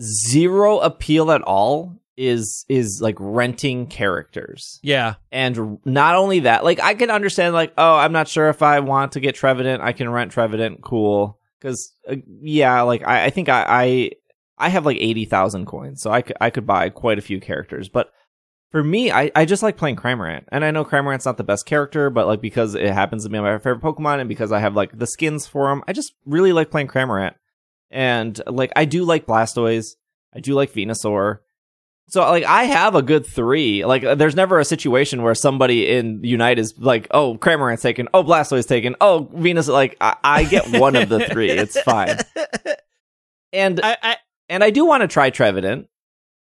Speaker 1: zero appeal at all is is like renting characters.
Speaker 3: Yeah.
Speaker 1: and not only that like i can understand like oh i'm not sure if i want to get Trevenant i can rent Trevenant cool. Because uh, yeah like I, I think I, I i have like 80000 coins so I could, I could buy quite a few characters but for me I, I just like playing cramorant and i know cramorant's not the best character but like because it happens to be my favorite pokemon and because i have like the skins for them i just really like playing cramorant and like i do like blastoise i do like venusaur so like I have a good three. Like there's never a situation where somebody in Unite is like, oh, Cramorant's taken, oh, Blastoise taken, oh, Venus. Like I, I get one of the three. It's fine. And
Speaker 3: I, I
Speaker 1: and I do want to try Trevenant.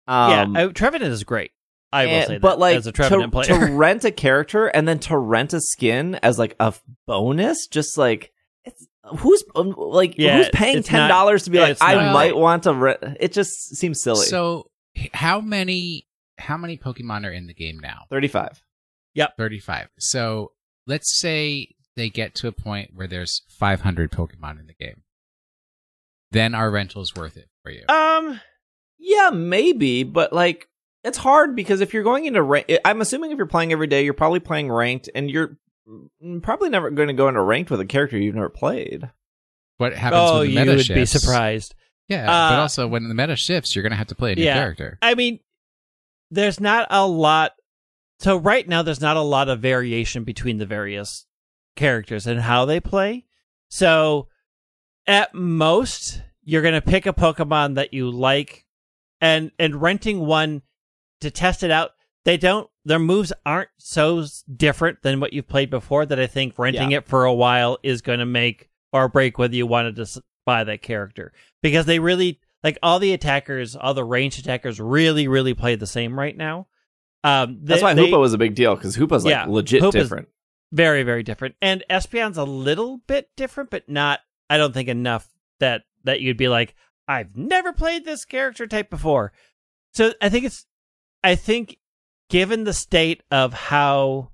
Speaker 1: Um,
Speaker 3: yeah, I, Trevenant is great. I will
Speaker 1: and-
Speaker 3: say that
Speaker 1: but like
Speaker 3: as a Trevenant
Speaker 1: to,
Speaker 3: player.
Speaker 1: to rent a character and then to rent a skin as like a bonus, just like it's who's um, like
Speaker 3: Yeah,
Speaker 1: who's paying ten dollars to be like I
Speaker 2: not-
Speaker 1: might want to rent. It just seems silly.
Speaker 2: So, how many how many Pokemon are in the game now?
Speaker 1: Thirty five.
Speaker 2: Yep, 35. So, let's say they get to a point where there's 500 Pokemon in the game. Then our rental's worth it for you.
Speaker 3: um,
Speaker 1: Yeah, maybe, but like it's hard because if you're going into rank, I'm assuming if you're playing every day, you're probably playing ranked, and you're probably never going to go into ranked with a character you've never played.
Speaker 2: what happens
Speaker 3: oh,
Speaker 2: when the meta shifts?
Speaker 3: you
Speaker 2: meta
Speaker 3: would
Speaker 2: shifts?
Speaker 3: be surprised.
Speaker 2: Yeah,
Speaker 3: Uh,
Speaker 2: but also when the meta shifts, you're going to have to play a new
Speaker 3: Yeah.
Speaker 2: character.
Speaker 3: I mean, there's not a lot. So right now, there's not a lot of variation between the various characters and how they play. So at most, you're gonna pick a Pokemon that you like, and and renting one to test it out they don't their moves aren't so different than what you've played before that I think renting it for a while is going to make or break whether you wanted to buy that character because they really like all the attackers, all the ranged attackers really really play the same right now. Um,
Speaker 1: That's
Speaker 3: they-
Speaker 1: why
Speaker 3: they-
Speaker 1: Hoopa was a big deal because Hoopa's like
Speaker 3: Yeah,
Speaker 1: legit
Speaker 3: Hoopa's-
Speaker 1: different.
Speaker 3: very very different and Espeon's a little bit different but not I don't think enough that that you'd be like I've never played this character type before. So I think it's I think given the state of how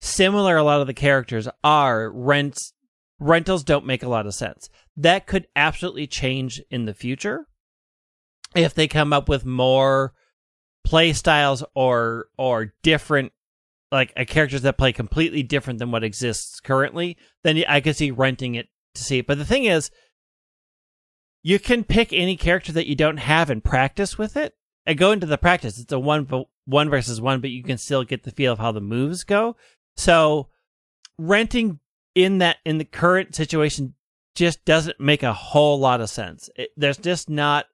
Speaker 3: similar a lot of the characters are rents rentals don't make a lot of sense. That could absolutely change in the future if they come up with more play styles or or different like uh, characters that play completely different than what exists currently, then I could see renting it to see it. But the thing is, you can pick any character that you don't have and practice with it. And go into the practice. It's a one one versus one, but you can still get the feel of how the moves go. So renting in that in the current situation just doesn't make a whole lot of sense. It, there's just not.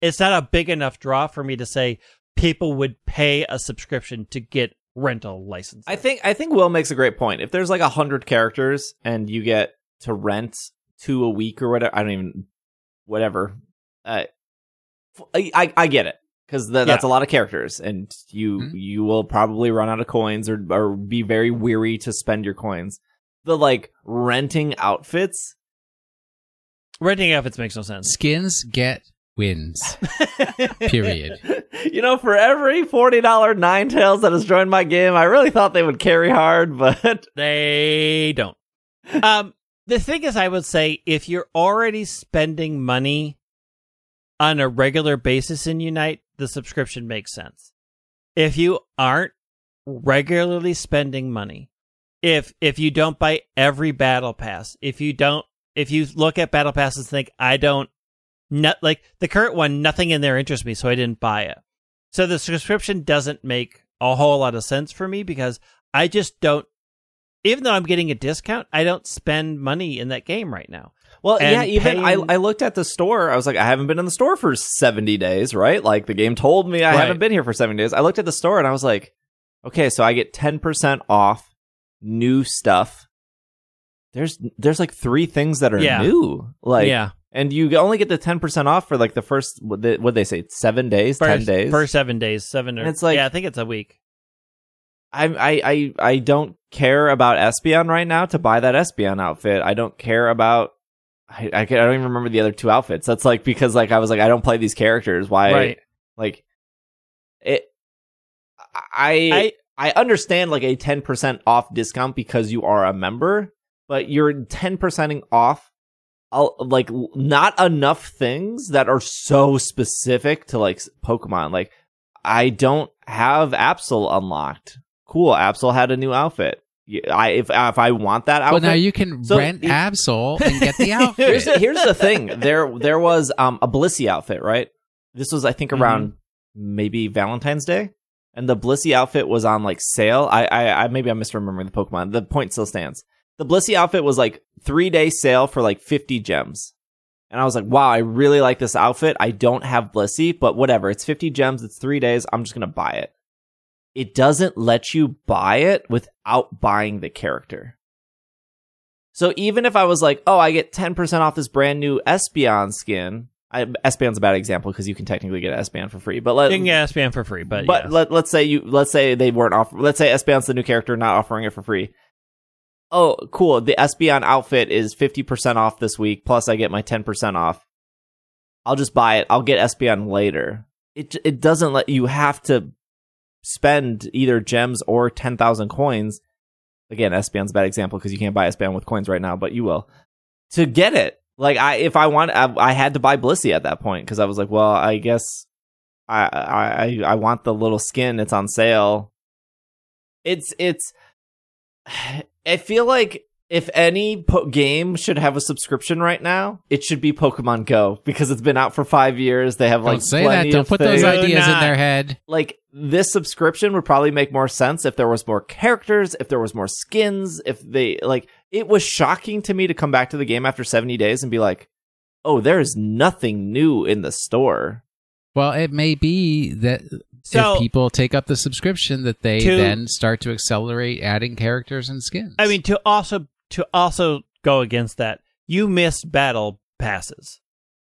Speaker 3: It's not a big enough draw for me to say people would pay a subscription to get rental license.
Speaker 1: I think I think Will makes a great point. If there's like a hundred characters and you get to rent two a week or whatever, I don't even whatever. Uh, I I, I get it because that's a lot of characters, and you
Speaker 2: Mhm.
Speaker 1: you will probably run out of coins or or be very weary to spend your coins. The like renting outfits.
Speaker 3: renting outfits makes no sense.
Speaker 2: Skins get wins. Period.
Speaker 1: You know, for every forty dollar Ninetales that has joined my game, I really thought they would carry hard, but
Speaker 3: They don't. um, the thing is, I would say if you're already spending money on a regular basis in Unite, the subscription makes sense. If you aren't regularly spending money, if if you don't buy every battle pass, if you don't, if you look at battle passes and think I don't, not like the current one, nothing in there interests me, so I didn't buy it. So the subscription doesn't make a whole lot of sense for me because I just don't even though I'm getting a discount, I don't spend money in that game right now.
Speaker 1: Well, yeah, even
Speaker 3: paying-
Speaker 1: I, I looked at the store. I was like, I haven't been in the store for 70 days, right? Like the game told me I
Speaker 3: Right.
Speaker 1: haven't been here for 70 days. I looked at the store and I was like, okay, so I get 10% off new stuff. There's there's like three things that are
Speaker 3: Yeah.
Speaker 1: new. Like
Speaker 3: yeah,
Speaker 1: and you only get the 10% off for like the first what what they say 7 days, 10 days.
Speaker 3: first seven days, seven or
Speaker 1: And it's like-
Speaker 3: yeah, I think it's a week.
Speaker 1: I, I I I don't care about Espeon right now to buy that Espeon outfit. I don't care about. I, I, I don't even remember the other two outfits. That's like because like I was like I don't play these characters. Why?
Speaker 3: right.
Speaker 1: Like it. I I, understand like a ten percent off discount because you are a member, but you're ten percenting off. I'll, like not enough things that are so specific to like Pokemon. Like I don't have Absol unlocked. Cool, Absol had a new outfit. I if if I want that outfit.
Speaker 2: Well, now you can
Speaker 1: So
Speaker 2: rent
Speaker 1: it-
Speaker 2: Absol and get the outfit.
Speaker 1: the, here's the thing. There there was um a Blissey outfit, right? This was I think
Speaker 3: Mm-hmm.
Speaker 1: around maybe Valentine's Day, and the Blissey outfit was on like sale. I I, I maybe I'm misremembering the Pokemon. The point still stands. The Blissey outfit was like three day sale for like 50 gems. And I was like, wow, I really like this outfit. I don't have Blissey, but whatever. It's 50 gems. It's three days. I'm just going to buy it. It doesn't let you buy it without buying the character. So even if I was like, oh, I get 10% off this brand new Espeon skin. I, Espeon's a bad example because you can technically get Espeon for free. But let,
Speaker 3: You can get Espeon for free, but,
Speaker 1: but let, let's say you let's say they weren't off let's say Espeon's the new character not offering it for free. Oh, cool. The Espeon outfit is 50% off this week plus I get my 10% off. I'll just buy it. I'll get Espeon later. It it doesn't let you have to spend either gems or 10,000 coins. Again, Espeon's a bad example because you can't buy Espeon with coins right now, but you will. To get it. Like I if I want I, I had to buy Blissey at that point because I was like, well, I guess I I I want the little skin. It's on sale. It's it's. I feel like if any po- game should have a subscription right now, it should be Pokemon Go because it's been out for five years. They have like
Speaker 2: Don't say that.
Speaker 1: plenty
Speaker 2: Don't put those
Speaker 1: things.
Speaker 3: Do
Speaker 2: ideas in their head.
Speaker 1: Like this subscription would probably make more sense if there was more characters, if there was more skins, if they like. It was shocking to me to come back to the game after seventy days and be like, "Oh, there is nothing new in the store."
Speaker 2: Well, it may be that
Speaker 3: So-
Speaker 2: if people take up the subscription, that they
Speaker 3: To-
Speaker 2: then start to accelerate adding characters and skins.
Speaker 3: I mean, to also to also go against that, you missed battle passes,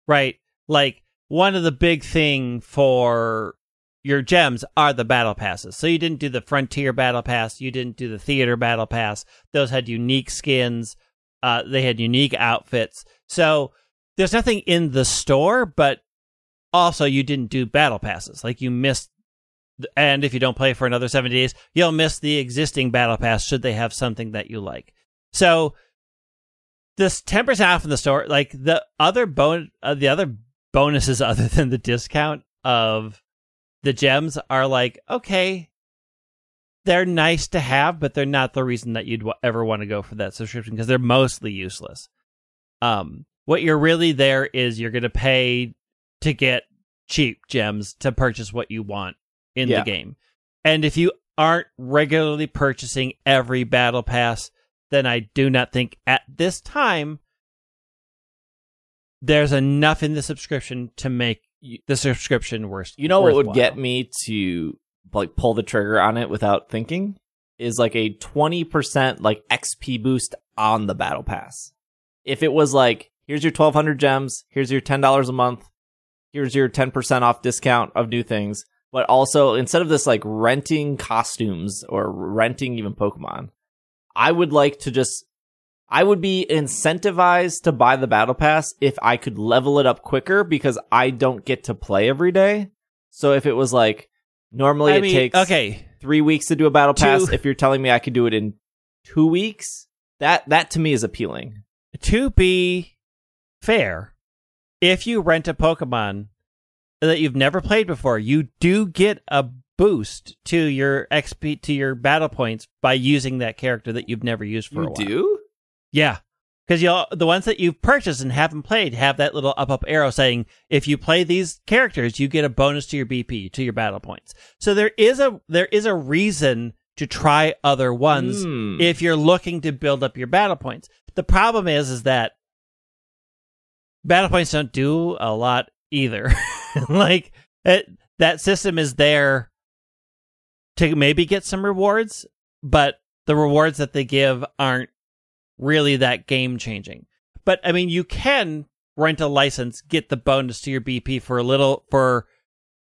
Speaker 3: right? Like one of the big thing for your gems are the battle passes. So you didn't do the frontier battle pass, you didn't do the theater battle pass. Those had unique skins. Uh, they had unique outfits. So there's nothing in the store, but also you didn't do battle passes. Like you missed and if you don't play for another 70 days, you'll miss the existing battle pass should they have something that you like. So this 10% off in the store, like the other bon- uh, the other bonuses other than the discount of the gems are like, okay, they're nice to have, but they're not the reason that you'd w- ever want to go for that subscription because they're mostly useless. Um, what you're really there is you're going to pay to get cheap gems to purchase what you want in
Speaker 1: Yeah.
Speaker 3: the game. And if you aren't regularly purchasing every battle pass, then I do not think at this time there's enough in the subscription to make the subscription worth.
Speaker 1: You know what would get me to like pull the trigger on it without thinking is like a 20% like XP boost on the battle pass. If it was like here's your 1200 gems, here's your $10 a month, here's your 10% off discount of new things, but also instead of this like renting costumes or renting even Pokemon, I would like to just I would be incentivized to buy the battle pass if I could level it up quicker because I don't get to play every day. So if it was like normally
Speaker 3: I
Speaker 1: it
Speaker 3: mean,
Speaker 1: takes
Speaker 3: okay.
Speaker 1: three weeks to do a battle pass,
Speaker 3: Two-
Speaker 1: if you're telling me I could do it in two weeks, that that to me is appealing.
Speaker 3: To be fair, if you rent a Pokemon that you've never played before, you do get a boost to your XP to your battle points by using that character that you've never used for a while.
Speaker 1: do?
Speaker 3: Yeah. Because you the ones that you've purchased and haven't played have that little up up arrow saying if you play these characters, you get a bonus to your BP to your battle points. So there is a there is a reason to try other ones
Speaker 1: Hmm.
Speaker 3: if you're looking to build up your battle points. The problem is is that battle points don't do a lot either. like it, that system is there to maybe get some rewards, but the rewards that they give aren't really that game changing. But I mean, you can rent a license, get the bonus to your BP for a little for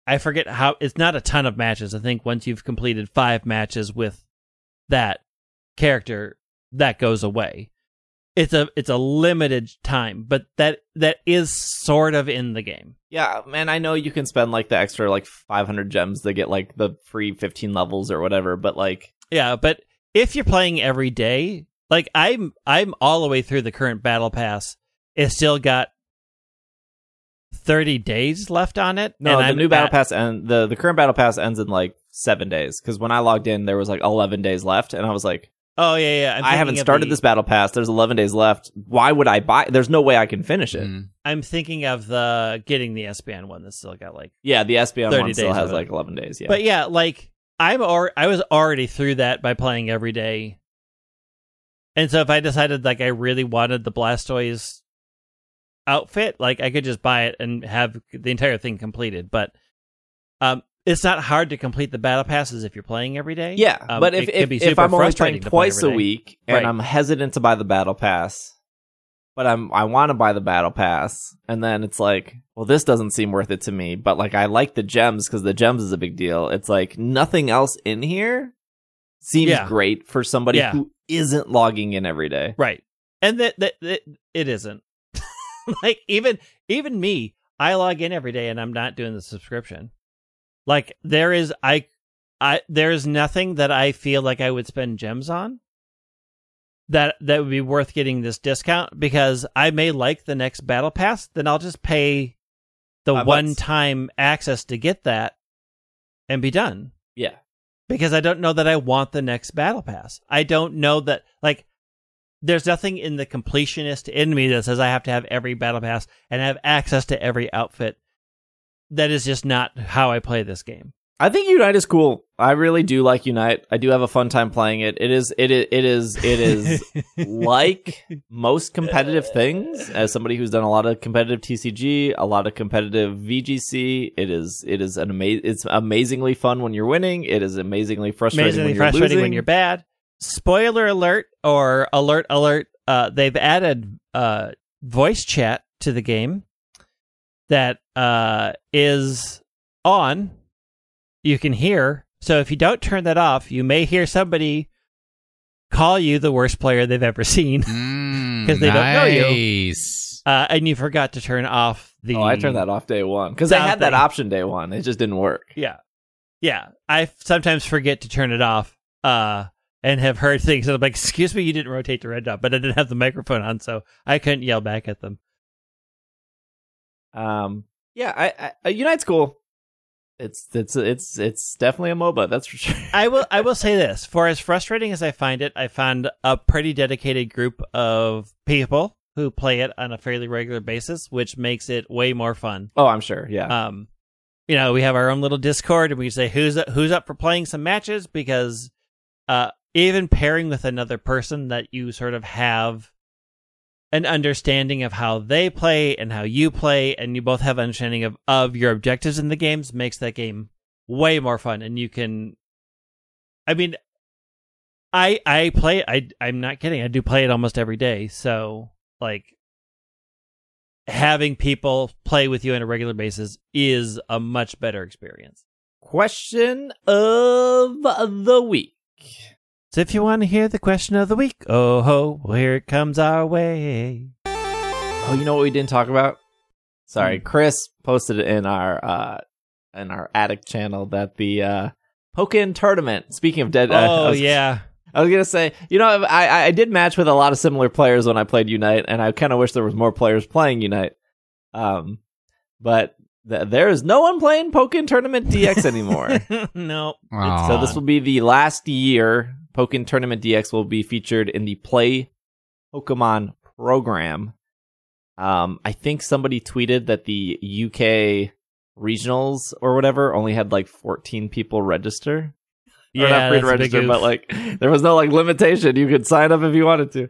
Speaker 3: I forget how it's not a ton of matches. I think once you've completed 5 matches with that character, that goes away. It's a it's a limited time, but that that is sort of in the game.
Speaker 1: Yeah, man, I know you can spend like the extra like 500 gems to get like the free 15 levels or whatever, but like
Speaker 3: Yeah, but if you're playing every day, like I'm I'm all the way through the current battle pass. It's still got 30 days left on it.
Speaker 1: no, the
Speaker 3: I'm
Speaker 1: new battle
Speaker 3: at-
Speaker 1: pass and the the current battle pass ends in like 7 days cuz when I logged in there was like 11 days left and I was like
Speaker 3: Oh yeah, yeah. I'm
Speaker 1: I haven't started
Speaker 3: the-
Speaker 1: this battle pass. There's 11 days left. Why would I buy? There's no way I can finish it.
Speaker 2: Mm.
Speaker 3: I'm thinking of the getting the SBN one that's still got like.
Speaker 1: Yeah, the SBM
Speaker 3: 30
Speaker 1: one still has like 11 days. Yeah,
Speaker 3: But yeah, like I'm or I was already through that by playing every day. And so if I decided like I really wanted the Blastoise outfit, like I could just buy it and have the entire thing completed. But um it's not hard to complete the battle passes if you're playing every day.
Speaker 1: yeah.
Speaker 3: Um,
Speaker 1: but if if, if I'm only playing
Speaker 3: play
Speaker 1: twice
Speaker 3: every
Speaker 1: a week and
Speaker 3: Right.
Speaker 1: I'm hesitant to buy the battle pass, but I'm I want to buy the battle pass, and then it's like, well, this doesn't seem worth it to me. But like, I like the gems because the gems is a big deal. It's like nothing else in here seems
Speaker 3: Yeah.
Speaker 1: great for somebody
Speaker 3: Yeah.
Speaker 1: who isn't logging in every day.
Speaker 3: Right. And that that, that it isn't. like even even me, I log in every day and I'm not doing the subscription. Like there is I I there is nothing that I feel like I would spend gems on that that would be worth getting this discount because I may like the next battle pass, then I'll just pay the
Speaker 1: Uh,
Speaker 3: one time access to get that and be done
Speaker 1: Yeah.
Speaker 3: because I don't know that I want the next battle pass. I don't know that like there's nothing in the completionist in me that says I have to have every battle pass and have access to every outfit. That is just not how I play this game.
Speaker 1: I think Unite is cool. I really do like Unite. I do have a fun time playing it. It is it is it is it is like most competitive things. As somebody who's done a lot of competitive TCG, a lot of competitive VGC, it is it is an amazing. It's amazingly fun when you're winning. It is amazingly frustrating
Speaker 3: amazingly
Speaker 1: when you're
Speaker 3: frustrating
Speaker 1: losing.
Speaker 3: when you're bad. Spoiler alert or alert alert. Uh, they've added uh, voice chat to the game that uh, is on. You can hear. So if you don't turn that off, you may hear somebody call you the worst player they've ever seen,
Speaker 2: Mm,
Speaker 3: 'Cause they don't know you. Uh, and you forgot to turn off the.
Speaker 1: Oh, I turned that off day one because I
Speaker 3: Sound
Speaker 1: had that option day one. It just didn't work.
Speaker 3: Yeah, yeah. I sometimes forget to turn it off. Uh, and have heard things and I'm like, "Excuse me, you didn't rotate the red dot," but I didn't have the microphone on, so I couldn't yell back at them.
Speaker 1: Um, yeah, I, I Unite's cool. It's it's it's it's definitely a MOBA. That's for sure.
Speaker 3: I will I will say this: for as frustrating as I find it, I found a pretty dedicated group of people who play it on a fairly regular basis, which makes it way more fun.
Speaker 1: Oh, I'm sure. Yeah.
Speaker 3: Um, you know, we have our own little Discord, and we say who's who's up for playing some matches because, uh, even pairing with another person that you sort of have an understanding of how they play and how you play, and you both have an understanding of of your objectives in the games makes that game way more fun, and you can. I mean, I I play I I'm not kidding. I do play it almost every day. So like having people play with you on a regular basis is a much better experience.
Speaker 1: Question of the week.
Speaker 3: So if you want to hear the question of the week, oh ho, well, here it comes our way.
Speaker 1: Oh, you know what we didn't talk about? Sorry,
Speaker 3: Hmm.
Speaker 1: Chris posted in our uh in our attic channel that the uh Pokken tournament. Speaking of dead, uh, I
Speaker 3: Oh
Speaker 1: was-
Speaker 3: yeah.
Speaker 1: I was gonna say, you know, I I- I did match with a lot of similar players when I played Unite, and I kind of wish there was more players playing Unite. Um, but th- there is no one playing Pokken Tournament DX anymore.
Speaker 3: no.
Speaker 2: Aw.
Speaker 1: so this will be the last year Pokken Tournament DX will be featured in the Play Pokemon program. Um, I think somebody tweeted that the UK regionals or whatever only had like 14 people register. Or
Speaker 3: Yeah,
Speaker 1: not free to
Speaker 3: that's a big
Speaker 1: register, but like there was no like limitation. You could sign up if you wanted to.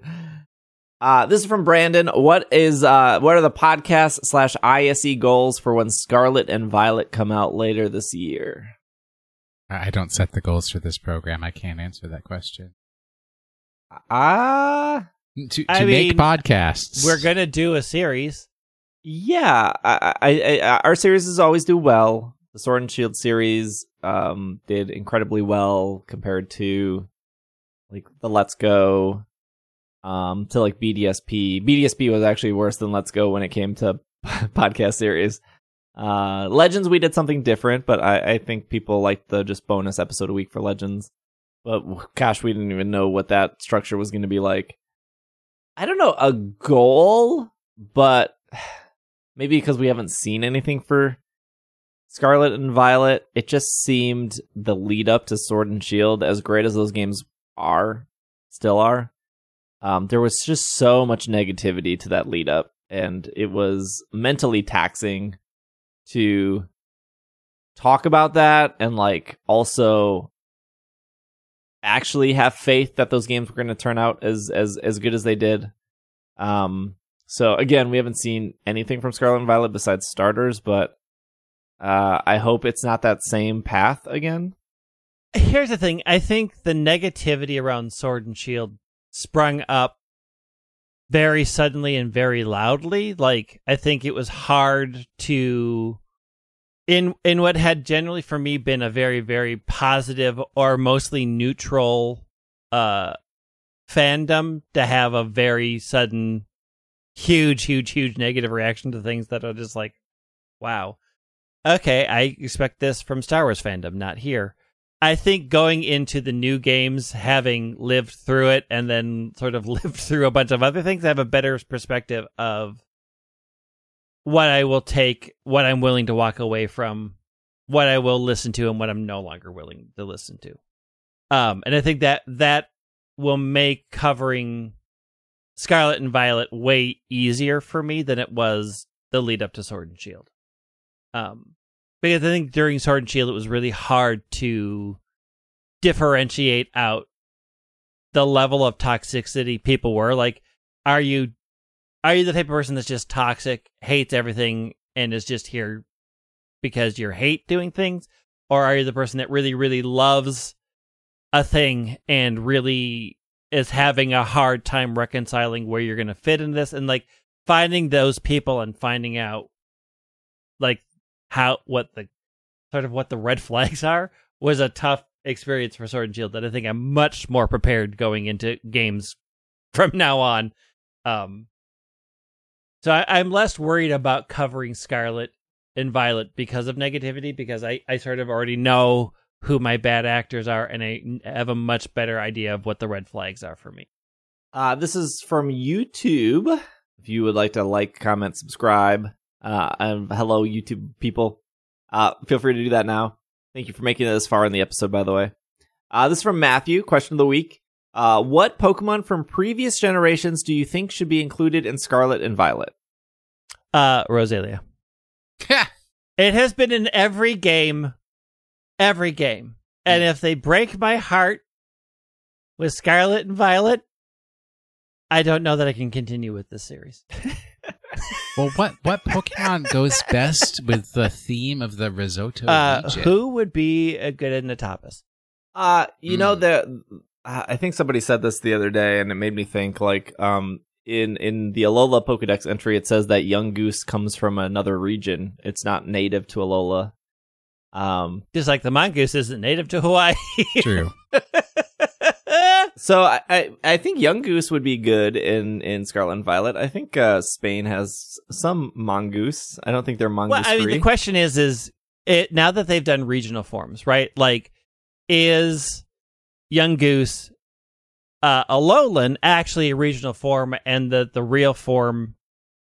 Speaker 1: Uh, this is from Brandon. What is uh what are the podcast slash ISE goals for when Scarlet and Violet come out later this year?
Speaker 2: I don't set the goals for this program. I can't answer that question.
Speaker 1: Ah,
Speaker 2: To, to
Speaker 3: I
Speaker 2: make
Speaker 3: mean,
Speaker 2: podcasts,
Speaker 3: We're gonna do a series.
Speaker 1: yeah. I, I, I, our series always do well. The Sword and Shield series um did incredibly well compared to like the Let's Go um to like BDSP. BDSP was actually worse than Let's Go when it came to podcast series. Uh Legends we did something different, but I, I think people liked the just bonus episode a week for Legends. But gosh, we didn't even know what that structure was going to be like. I don't know a goal, but maybe because we haven't seen anything for Scarlet and Violet, it just seemed the lead up to Sword and Shield, as great as those games are, still are. Um, there was just so much negativity to that lead up, and it was mentally taxing to talk about that and like also actually have faith that those games were going to turn out as as as good as they did. Um, so again, we haven't seen anything from Scarlet and Violet besides starters, but uh, I hope it's not that same path again.
Speaker 3: Here's the thing. I think the negativity around Sword and Shield sprung up very suddenly and very loudly. Like I think it was hard to in in what had generally for me been a very very positive or mostly neutral uh fandom to have a very sudden huge huge huge negative reaction to things that are just like wow okay i expect this from star wars fandom not here i think going into the new games having lived through it and then sort of lived through a bunch of other things i have a better perspective of what i will take what i'm willing to walk away from what i will listen to and what i'm no longer willing to listen to um and i think that that will make covering Scarlet and Violet way easier for me than it was the lead up to Sword and Shield. Um, because I think during Sword and Shield it was really hard to differentiate out the level of toxicity people were. Like, are you are you the type of person that's just toxic, hates everything, and is just here because you hate doing things? Or are you the person that really, really loves a thing and really is having a hard time reconciling where you're going to fit in this and like finding those people and finding out like how what the sort of what the red flags are was a tough experience for Sword and Shield that I think I'm much more prepared going into games from now on. Um so I, I'm less worried about covering Scarlet and Violet because of negativity because I, I sort of already know who my bad actors are and I have a much better idea of what the red flags are for me.
Speaker 1: Uh, this is from YouTube. If you would like to like, comment, subscribe, uh, and hello, YouTube people, uh, feel free to do that now. Thank you for making it this far in the episode, by the way. Uh, this is from Matthew. Question of the week. Uh, what Pokemon from previous generations do you think should be included in Scarlet and Violet?
Speaker 3: Uh Roselia. It has been in every game, every game. And if they break my heart with Scarlet and Violet, I don't know that I can continue with this series.
Speaker 2: well, what what Pokemon goes best with the theme of the risotto
Speaker 3: Uh,
Speaker 2: region?
Speaker 3: who would be a good in the?
Speaker 1: Uh, you know
Speaker 2: Hmm.
Speaker 1: the I think somebody said this the other day, and it made me think. Like, um, in in the Alola Pokedex entry, it says that Yungoos comes from another region. It's not native to Alola. Um,
Speaker 3: Just like the mongoose isn't native to Hawaii.
Speaker 2: True.
Speaker 1: so I, I I think Yungoos would be good in in Scarlet and Violet. I think uh, Spain has some mongoose. I don't think they're mongoose
Speaker 3: well, I mean, the question is, is it now that they've done regional forms, right? Like, is Yungoos uh, Alolan actually a regional form, and the the real form,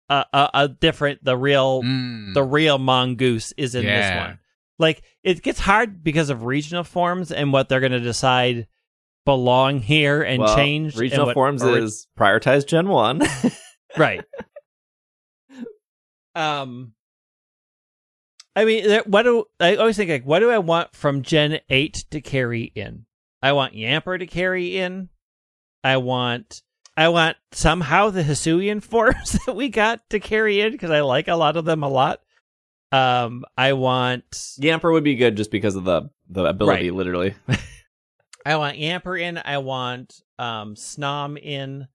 Speaker 3: uh, a, a different, the real
Speaker 2: Mm.
Speaker 3: the real mongoose is in this one. Like, it gets hard because of regional forms and what they're going to decide belong here and
Speaker 1: Well,
Speaker 3: change.
Speaker 1: regional
Speaker 3: what
Speaker 1: forms
Speaker 3: ori-
Speaker 1: is prioritize Gen One.
Speaker 3: right um i mean what do i always think like what do i want from gen 8 to carry in i want yamper to carry in i want i want somehow the hisuian forms that we got to carry in because i like a lot of them a lot um i want
Speaker 1: Yamper would be good just because of the the ability,
Speaker 3: Right.
Speaker 1: literally.
Speaker 3: I want yamper in i want um snom in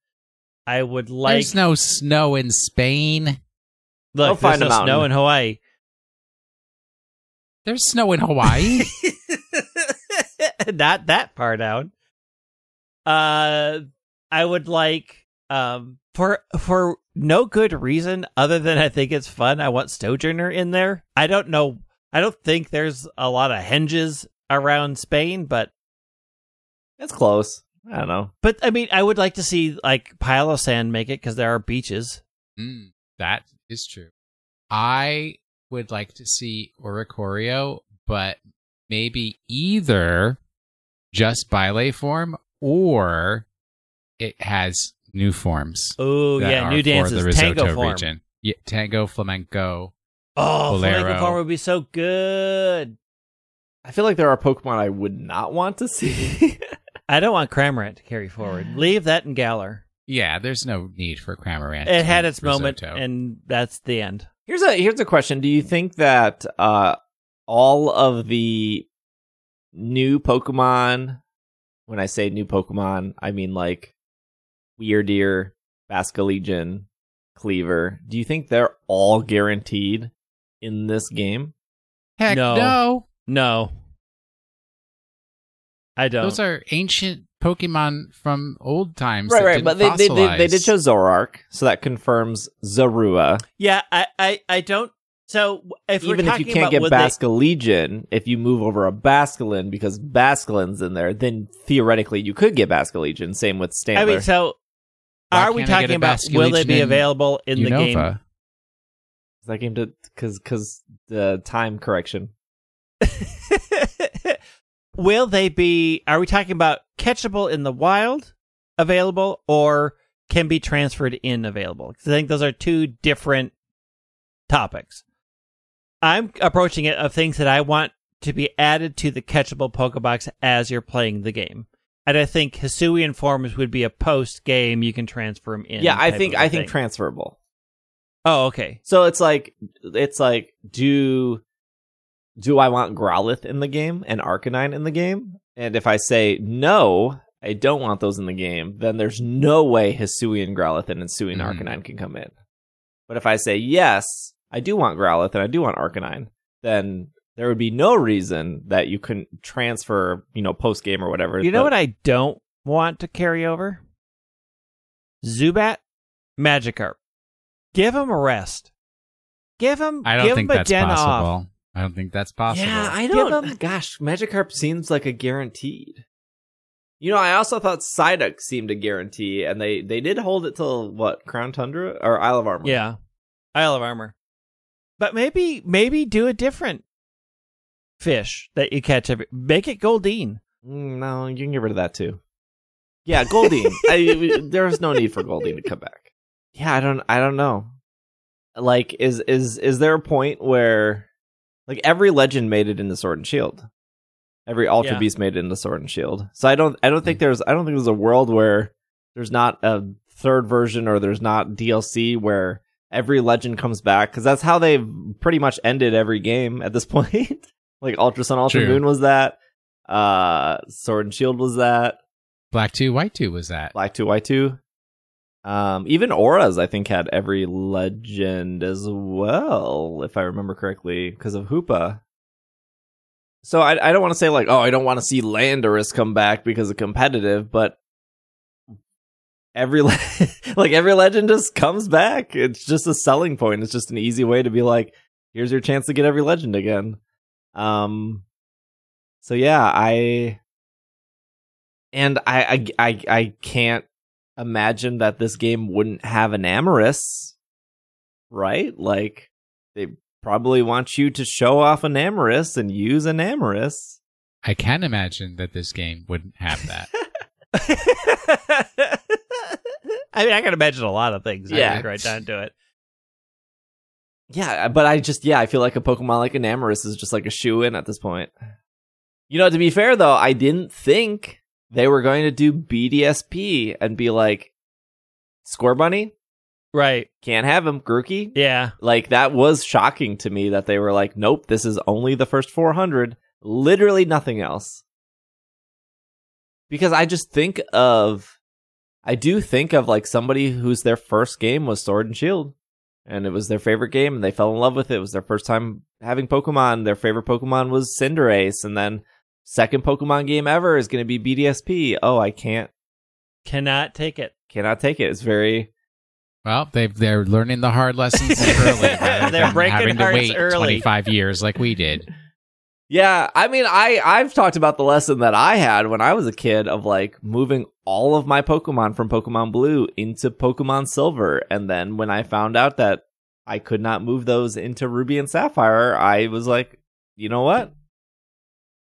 Speaker 3: i would like
Speaker 2: There's no snow in Spain.
Speaker 1: They'll
Speaker 3: look there's
Speaker 1: find a
Speaker 3: no snow in hawaii
Speaker 2: There's snow in Hawaii.
Speaker 3: Not that far down. Uh, I would like um for for no good reason other than I think it's fun. I want Sojourner in there. I don't know. I don't think there's a lot of hinges around Spain, but
Speaker 1: It's close. I don't know.
Speaker 3: but I mean, I would like to see like Palossand make it because there are beaches.
Speaker 2: Mm, that is true. I would like to see Oricorio, but maybe either just Baile form or it has new forms.
Speaker 3: Oh yeah,
Speaker 2: are
Speaker 3: new
Speaker 2: for
Speaker 3: dances,
Speaker 2: the risotto
Speaker 3: tango form.
Speaker 2: region. Yeah, tango, flamenco.
Speaker 3: Oh,
Speaker 2: Bolero.
Speaker 3: flamenco form would be so good.
Speaker 1: I feel like there are Pokemon I would not want to see.
Speaker 3: I don't want Cramorant to carry forward. Leave that in Galar.
Speaker 2: Yeah, there's no need for Cramorant.
Speaker 3: It had its moment,
Speaker 2: risotto.
Speaker 3: and that's the end.
Speaker 1: here's a here's a question. Do you think that uh all of the new Pokemon when I say new Pokemon, I mean like Wyrdeer, Basculegion, Kleavor. Do you think they're all guaranteed in this game?
Speaker 2: Heck
Speaker 3: No.
Speaker 2: no.
Speaker 3: No, I don't.
Speaker 2: Those are ancient Pokemon from old times.
Speaker 1: right,
Speaker 2: that
Speaker 1: right.
Speaker 2: didn't
Speaker 1: But they, they, they, they did show Zoroark, so that confirms Zorua.
Speaker 3: yeah, I, I, I don't. So if we're
Speaker 1: Even if you can't
Speaker 3: about
Speaker 1: get
Speaker 3: would they-
Speaker 1: Basculegion, if you move over a Basculin because Basculin's in there, then theoretically you could get Basculegion. Same with Stantler.
Speaker 3: I mean, so
Speaker 2: Why
Speaker 3: are we
Speaker 2: can't I get
Speaker 3: talking
Speaker 2: a
Speaker 3: about will they
Speaker 2: Basculegion
Speaker 3: be available in the game?
Speaker 2: Unova.
Speaker 1: that game to because because the time correction.
Speaker 3: will they be? Are we talking about catchable in the wild, available, or can be transferred in available? 'Cause I think those are two different topics. I'm approaching it of things that I want to be added to the catchable Pokebox as you're playing the game. And I think Hisuian forms would be a post game you can transfer them in.
Speaker 1: yeah, I think I think transferable.
Speaker 3: oh, okay.
Speaker 1: So it's like it's like do do I want Growlithe in the game and Arcanine in the game? And if I say no, I don't want those in the game, then there's no way Hisuian Growlithe and Hisuian
Speaker 2: Mhm.
Speaker 1: Arcanine can come in. But if I say yes, I do want Growlithe and I do want Arcanine, then there would be no reason that you couldn't transfer, you know, post game or whatever.
Speaker 3: You know
Speaker 1: the-
Speaker 3: what I don't want to carry over? Zubat, Magikarp. Give him a rest. Give him.
Speaker 2: I don't
Speaker 3: give
Speaker 2: think
Speaker 3: him a
Speaker 2: that's
Speaker 3: den
Speaker 2: possible.
Speaker 3: off.
Speaker 2: I don't think that's possible.
Speaker 1: Yeah, I
Speaker 3: Give
Speaker 1: don't.
Speaker 3: them-
Speaker 1: Gosh, Magikarp seems like a guaranteed. You know, I also thought Psyduck seemed a guarantee, and they they did hold it till what Crown Tundra or Isle of Armor.
Speaker 3: Yeah, Isle of Armor. But maybe, maybe do a different fish that you catch every. Make it Goldeen.
Speaker 1: Mm, no, you can get rid of that too. Yeah, Goldeen. I, there's no need for Goldeen to come back. Yeah, I don't. I don't know. Like, is is is there a point where, like, every legend made it into Sword and Shield, every Ultra
Speaker 3: Yeah.
Speaker 1: Beast made it into Sword and Shield. So I don't. I don't think there's. I don't think there's a world where there's not a third version or there's not DLC where every legend comes back because that's how they've pretty much ended every game at this point. like Ultra Sun, Ultra
Speaker 2: True.
Speaker 1: Moon was that. Uh, Sword and Shield was that.
Speaker 2: Black 2, White 2 was that.
Speaker 1: Black two, White two. Um, even ORAS, I think, had every legend as well, if I remember correctly, because of Hoopa. So I, I don't want to say like, oh, I don't want to see Landorus come back because of competitive, but every le- like every legend just comes back. It's just a selling point. It's just an easy way to be like, here's your chance to get every legend again. Um, so yeah, I and I I I, I can't imagine that this game wouldn't have an Amorous, right? Like they probably want you to show off an Amorous and use an Amorous.
Speaker 2: I can imagine that this game wouldn't have that.
Speaker 3: I mean, I can imagine a lot of things.
Speaker 1: Yeah.
Speaker 3: Yeah, right down to it.
Speaker 1: Yeah, but I just yeah, I feel like a Pokemon like an Amorous is just like a shoe in at this point. You know, to be fair though, I didn't think they were going to do BDSP and be like, Scorbunny
Speaker 3: Right.
Speaker 1: can't have him, Grookey.
Speaker 3: Yeah.
Speaker 1: Like that was shocking to me that they were like, nope, this is only the first 400, literally nothing else. Because I just think of, I do think of like somebody whose their first game was Sword and Shield, and it was their favorite game, and they fell in love with it. It was their first time having Pokemon. Their favorite Pokemon was Cinderace, and then second Pokemon game ever is going to be BDSP. Oh, I can't,
Speaker 3: Cannot take it.
Speaker 1: cannot take it. It's very
Speaker 2: Well, they they're learning the hard lessons early.
Speaker 3: They're breaking
Speaker 2: having to wait
Speaker 3: early.
Speaker 2: 25 years like we did.
Speaker 1: Yeah, I mean, I I've talked about the lesson that I had when I was a kid of like moving all of my Pokemon from Pokemon Blue into Pokemon Silver, and then when I found out that I could not move those into Ruby and Sapphire, I was like, you know what?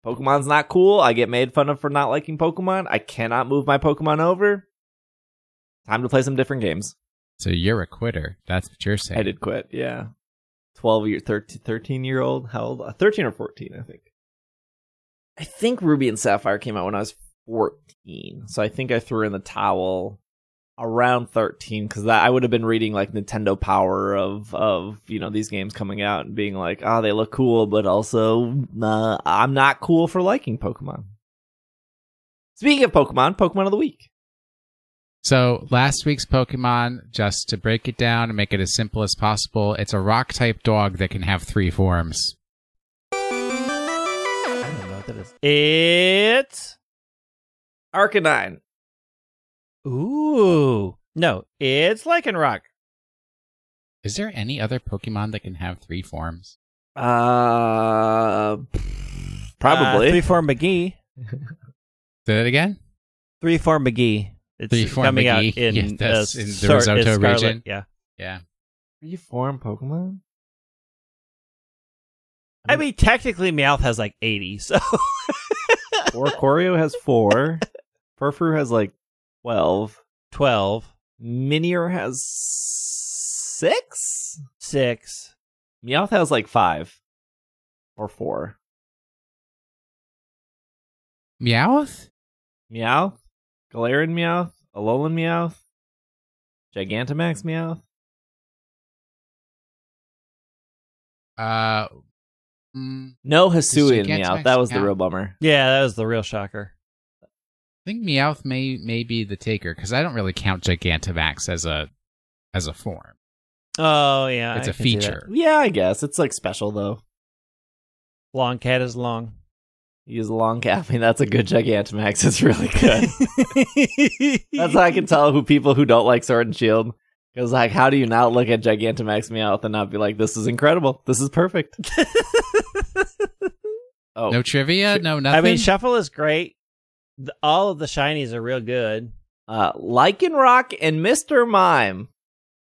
Speaker 1: Pokemon's not cool. I get made fun of for not liking Pokemon. I cannot move my Pokemon over. Time to play some different games.
Speaker 2: So you're a quitter. That's what you're saying.
Speaker 1: I did quit. Yeah. 12 year 13, 13 year old. How old? Uh, 13 or 14, I think. I think Ruby and Sapphire came out when I was 14. So I think I threw in the towel around 13 because I would have been reading like Nintendo Power of of you know these games coming out and being like, oh, they look cool, but also uh, I'm not cool for liking Pokemon. Speaking of Pokemon, Pokemon of the week.
Speaker 2: So last week's Pokemon, just to break it down and make it as simple as possible, it's a rock type dog that can have three forms.
Speaker 3: I don't know what that is. It's
Speaker 1: Arcanine.
Speaker 3: Ooh no, it's Lycanroc.
Speaker 2: Is there any other Pokemon that can have three forms?
Speaker 1: Uh,
Speaker 3: Uh,
Speaker 1: probably.
Speaker 3: three form McGee.
Speaker 2: Say that again?
Speaker 3: Three form McGee. It's
Speaker 2: Three form
Speaker 3: coming out
Speaker 2: McGee.
Speaker 3: in,
Speaker 2: Yeah, that's
Speaker 3: uh,
Speaker 2: in the
Speaker 3: Sor-
Speaker 2: Risotto
Speaker 3: is Scarlet.
Speaker 2: region.
Speaker 3: Yeah.
Speaker 2: Yeah.
Speaker 1: Reform Pokemon?
Speaker 3: I mean, technically, Meowth has like 80, so.
Speaker 1: Oricorio has four. Furfrou has like 12.
Speaker 3: 12,
Speaker 1: Minior has six?
Speaker 3: six.
Speaker 1: Meowth has like five or four.
Speaker 2: Meowth?
Speaker 1: Meowth, Galarian Meowth, Alolan Meowth, Gigantamax Meowth.
Speaker 2: Uh, mm,
Speaker 1: No Hisuian Meowth. That was the real bummer.
Speaker 3: Yeah, that was the real shocker.
Speaker 2: I think Meowth may may be the taker because I don't really count Gigantamax as a as a form.
Speaker 3: Oh yeah,
Speaker 2: It's
Speaker 3: a
Speaker 2: a feature.
Speaker 1: Yeah, I guess it's like special though.
Speaker 3: Long cat is long.
Speaker 1: Use long cap. I mean, that's a good Gigantamax. It's really good. that's how I can tell who people who don't like Sword and Shield. Because like, how do you not look at Gigantamax Meowth and not be like, "This is incredible. This is perfect." Oh,
Speaker 2: No trivia, no nothing.
Speaker 3: I mean, Shuffle is great. The, all of the shinies are real good.
Speaker 1: uh, Lycanroc and Mr. Mime.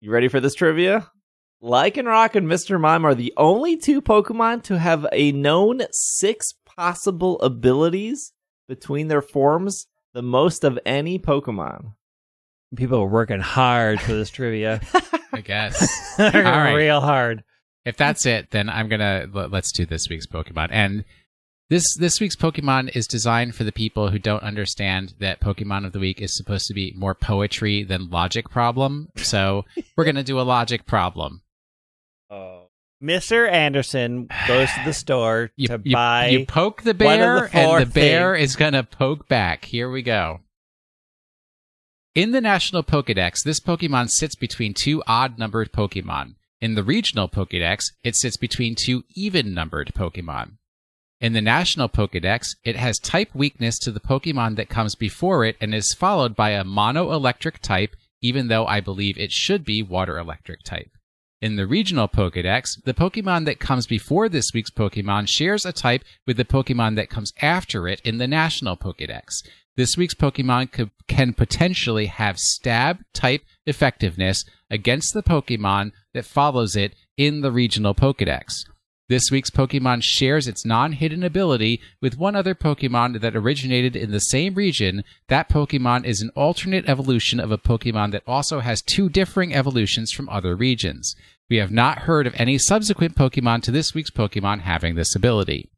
Speaker 1: You ready for this trivia? Lycanroc and Mr. Mime are the only two Pokemon to have a known six possible abilities between their forms, the most of any Pokemon.
Speaker 3: People are working hard for this trivia.
Speaker 2: I guess.
Speaker 3: They're
Speaker 2: All right.
Speaker 3: real hard.
Speaker 2: if that's it, then I'm gonna let- let's do this week's Pokemon. And this this week's Pokemon is designed for the people who don't understand that Pokemon of the week is supposed to be more poetry than logic problem. So we're gonna do a logic problem.
Speaker 3: Uh, oh. Mr. Anderson goes to the store
Speaker 2: You,
Speaker 3: to
Speaker 2: you,
Speaker 3: buy.
Speaker 2: you poke the bear,
Speaker 3: the
Speaker 2: and the bear is gonna poke back. Here we go. In the national Pokedex, this Pokemon sits between two odd numbered Pokemon. In the regional Pokedex, it sits between two even numbered Pokemon. In the national Pokedex, it has type weakness to the Pokemon that comes before it and is followed by a mono electric type, even though I believe it should be water electric type. In the regional Pokedex, the Pokemon that comes before this week's Pokemon shares a type with the Pokemon that comes after it in the national Pokedex. This week's Pokemon can potentially have stab type effectiveness against the Pokemon that follows it in the regional Pokedex. This week's Pokemon shares its non hidden ability with one other Pokemon that originated in the same region. That Pokemon is an alternate evolution of a Pokemon that also has two differing evolutions from other regions. We have not heard of any subsequent Pokemon to this week's Pokemon having this ability.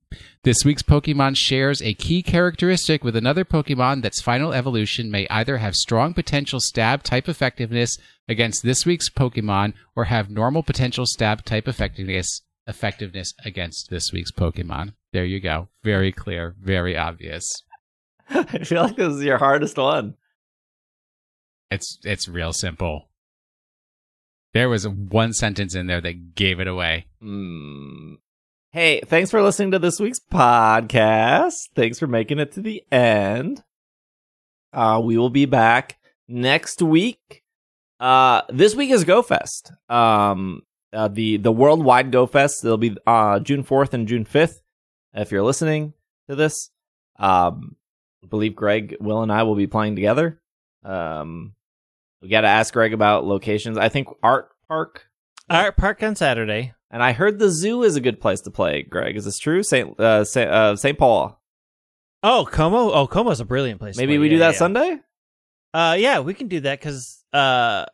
Speaker 2: This week's Pokemon shares a key characteristic with another Pokemon that's final evolution may either have strong potential stab type effectiveness against this week's Pokemon or have normal potential stab type effectiveness effectiveness against this week's Pokemon. There you go. Very clear, very obvious.
Speaker 1: I feel like this is your hardest one.
Speaker 2: It's it's real simple. There was one sentence in there that gave it away.
Speaker 1: Hmm. Hey, thanks for listening to this week's podcast. Thanks for making it to the end. Uh, we will be back next week. Uh, this week is GoFest. Um, uh, the the worldwide GoFest. It'll be uh June fourth and June fifth. If you're listening to this, um, I believe Greg, Will, and I will be playing together. Um, we got to ask Greg about locations. I think Art Park
Speaker 3: Art Park on Saturday.
Speaker 1: and I heard the zoo is a good place to play. Greg, is this true? Saint uh, Saint, uh, Saint Paul.
Speaker 3: Oh, Como. Oh, Como's a brilliant place. to
Speaker 1: Maybe we do that
Speaker 3: yeah.
Speaker 1: Sunday.
Speaker 3: Uh, yeah, we can do that because uh,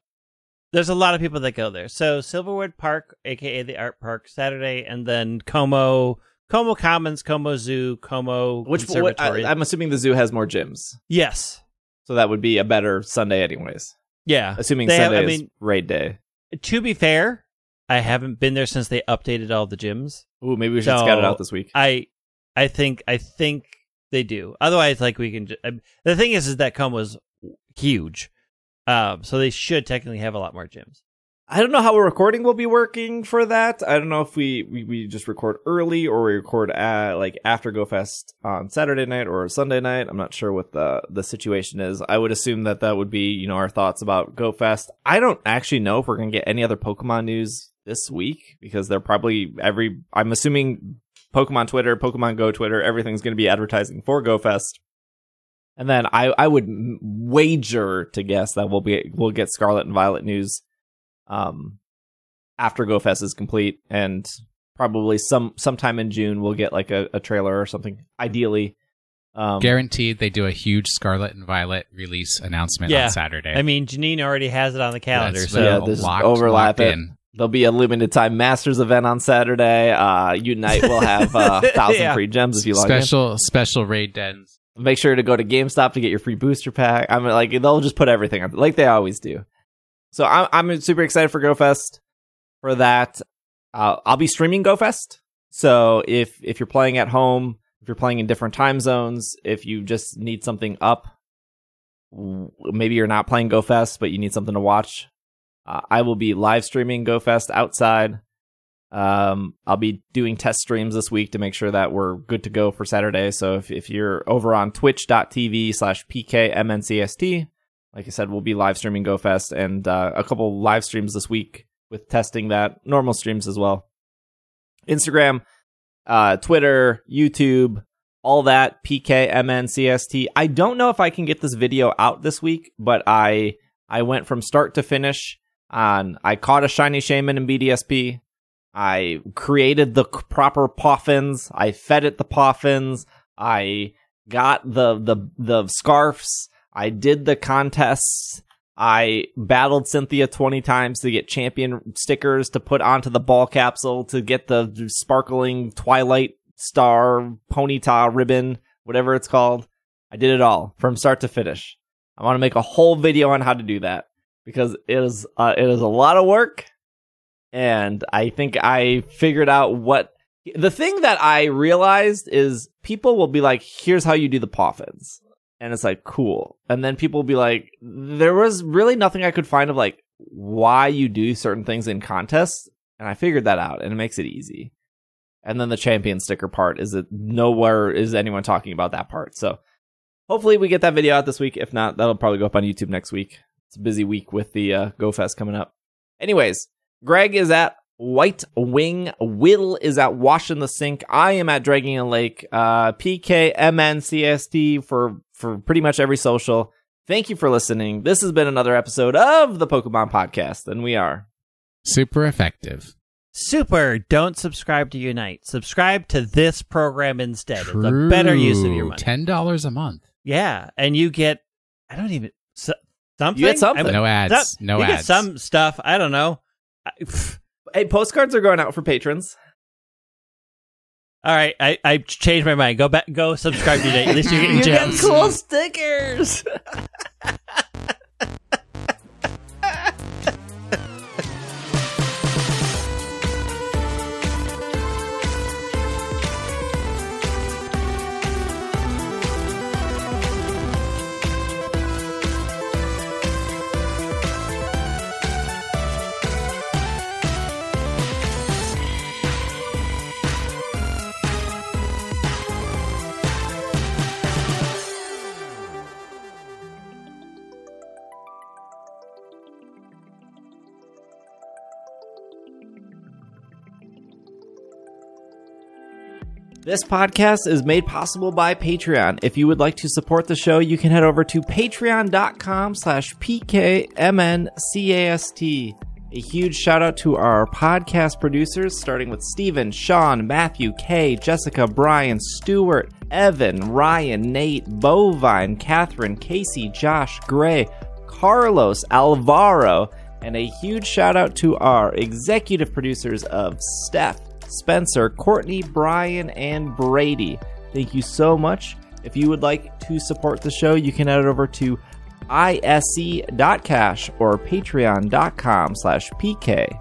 Speaker 3: there's a lot of people that go there. So Silverwood Park, aka the Art Park, Saturday, and then Como, Como Commons, Como Zoo, Como
Speaker 1: Which what,
Speaker 3: Conservatory.
Speaker 1: I, I'm assuming the zoo has more gyms,
Speaker 3: yes,
Speaker 1: so that would be a better Sunday, anyways.
Speaker 3: yeah.
Speaker 1: Assuming
Speaker 3: They have-
Speaker 1: Sunday
Speaker 3: I
Speaker 1: is
Speaker 3: mean-
Speaker 1: raid day.
Speaker 3: To be fair, I haven't been there since they updated all the gyms.
Speaker 1: Ooh, maybe we should
Speaker 3: So-
Speaker 1: scout it out this week.
Speaker 3: I, I think, I think they do. Otherwise, like we can. Ju- the thing is, is that Como Como's huge, um, so they should technically have a lot more gyms.
Speaker 1: I don't know how a recording will be working for that. I don't know if we, we, we just record early or we record at, like after GoFest on Saturday night or Sunday night. I'm not sure what the the situation is. I would assume that that would be you know our thoughts about GoFest. I don't actually know if we're gonna get any other Pokemon news this week because they're probably every. I'm assuming Pokemon Twitter, Pokemon Go Twitter, everything's gonna be advertising for GoFest. And then I I would wager to guess that we'll be we'll get Scarlet and Violet news um after GoFest is complete and probably some sometime in June we'll get like a, a trailer or something ideally um
Speaker 2: Guaranteed they do a huge Scarlet and Violet release announcement
Speaker 3: Yeah.
Speaker 2: on Saturday.
Speaker 3: I mean, Janine already has it on the calendar,
Speaker 2: That's
Speaker 3: so
Speaker 1: yeah, this is
Speaker 2: locked,
Speaker 1: overlap
Speaker 2: locked
Speaker 1: it.
Speaker 2: in.
Speaker 1: There'll be a limited time Masters event on Saturday. Uh, Unite will have uh, thousand
Speaker 3: Yeah.
Speaker 1: free gems if you log in.
Speaker 2: Special special raid dens.
Speaker 1: Make sure to go to GameStop to get your free booster pack. I'm like they'll just put everything on like they always do. So I'm I'm super excited for GoFest for that. Uh, I'll be streaming GoFest. So if if you're playing at home, if you're playing in different time zones, if you just need something up, maybe you're not playing GoFest but you need something to watch. Uh, I will be live streaming GoFest outside. Um, I'll be doing test streams this week to make sure that we're good to go for Saturday. So if, if you're over on twitch.tv slash pkmncast, like I said, we'll be live streaming GoFest and uh, a couple live streams this week with testing that, normal streams as well. Instagram, uh, Twitter, YouTube, all that, pkmncast. I don't know if I can get this video out this week, but I I went from start to finish on I caught a shiny shaman in BDSP. I created the proper poffins. I fed it the poffins. I got the the the scarfs. I did the contests. I battled Cynthia 20 times to get champion stickers to put onto the ball capsule to get the sparkling Twilight Star Ponyta ribbon, whatever it's called. I did it all from start to finish. I want to make a whole video on how to do that because it is uh, it is a lot of work and I think I figured out what the thing that I realized is people will be like, "Here's how you do the poffins," and it's like cool, and then people will be like, "There was really nothing I could find of like why you do certain things in contests," and I figured that out, and it makes it easy. And then the champion sticker part is that nowhere is anyone talking about that part, so hopefully we get that video out this week. If not, that'll probably go up on YouTube next week. It's a busy week with the uh, GoFest coming up. Anyways, Greg is at White Wing. Will is at Wash in the Sink. I am at Dragging a Lake. Uh, pkmncast for for pretty much every social. Thank you for listening. This has been another episode of the Pokemon Podcast, and we are
Speaker 2: Super effective.
Speaker 3: Super. Don't subscribe to Unite. Subscribe to this program instead. It's a better use of your money.
Speaker 2: Ten dollars a month.
Speaker 3: Yeah, and you get I don't even so, something.
Speaker 1: You get something.
Speaker 3: I-
Speaker 2: No ads.
Speaker 3: some-
Speaker 2: no
Speaker 3: you
Speaker 2: ads.
Speaker 3: get some stuff. I don't know. I, pff.
Speaker 1: hey postcards are going out for patrons.
Speaker 3: all right, I, I changed my mind. Go back. Go subscribe to Unite. At least you're getting
Speaker 1: You get
Speaker 3: gems.
Speaker 1: cool stickers. This podcast is made possible by Patreon. If you would like to support the show, you can head over to patreon.com slash pkmncast. A huge shout out to our podcast producers, starting with Steven, Sean, Matthew, Kay, Jessica, Brian, Stuart, Evan, Ryan, Nate, Bovine, Catherine, Casey, Josh, Gray, Carlos, Alvaro, and a huge shout out to our executive producers of Steph, Spencer, Courtney, Brian, and Brady. Thank you so much. If you would like to support the show, you can head over to isc.cash or patreon.com slash pkmncast.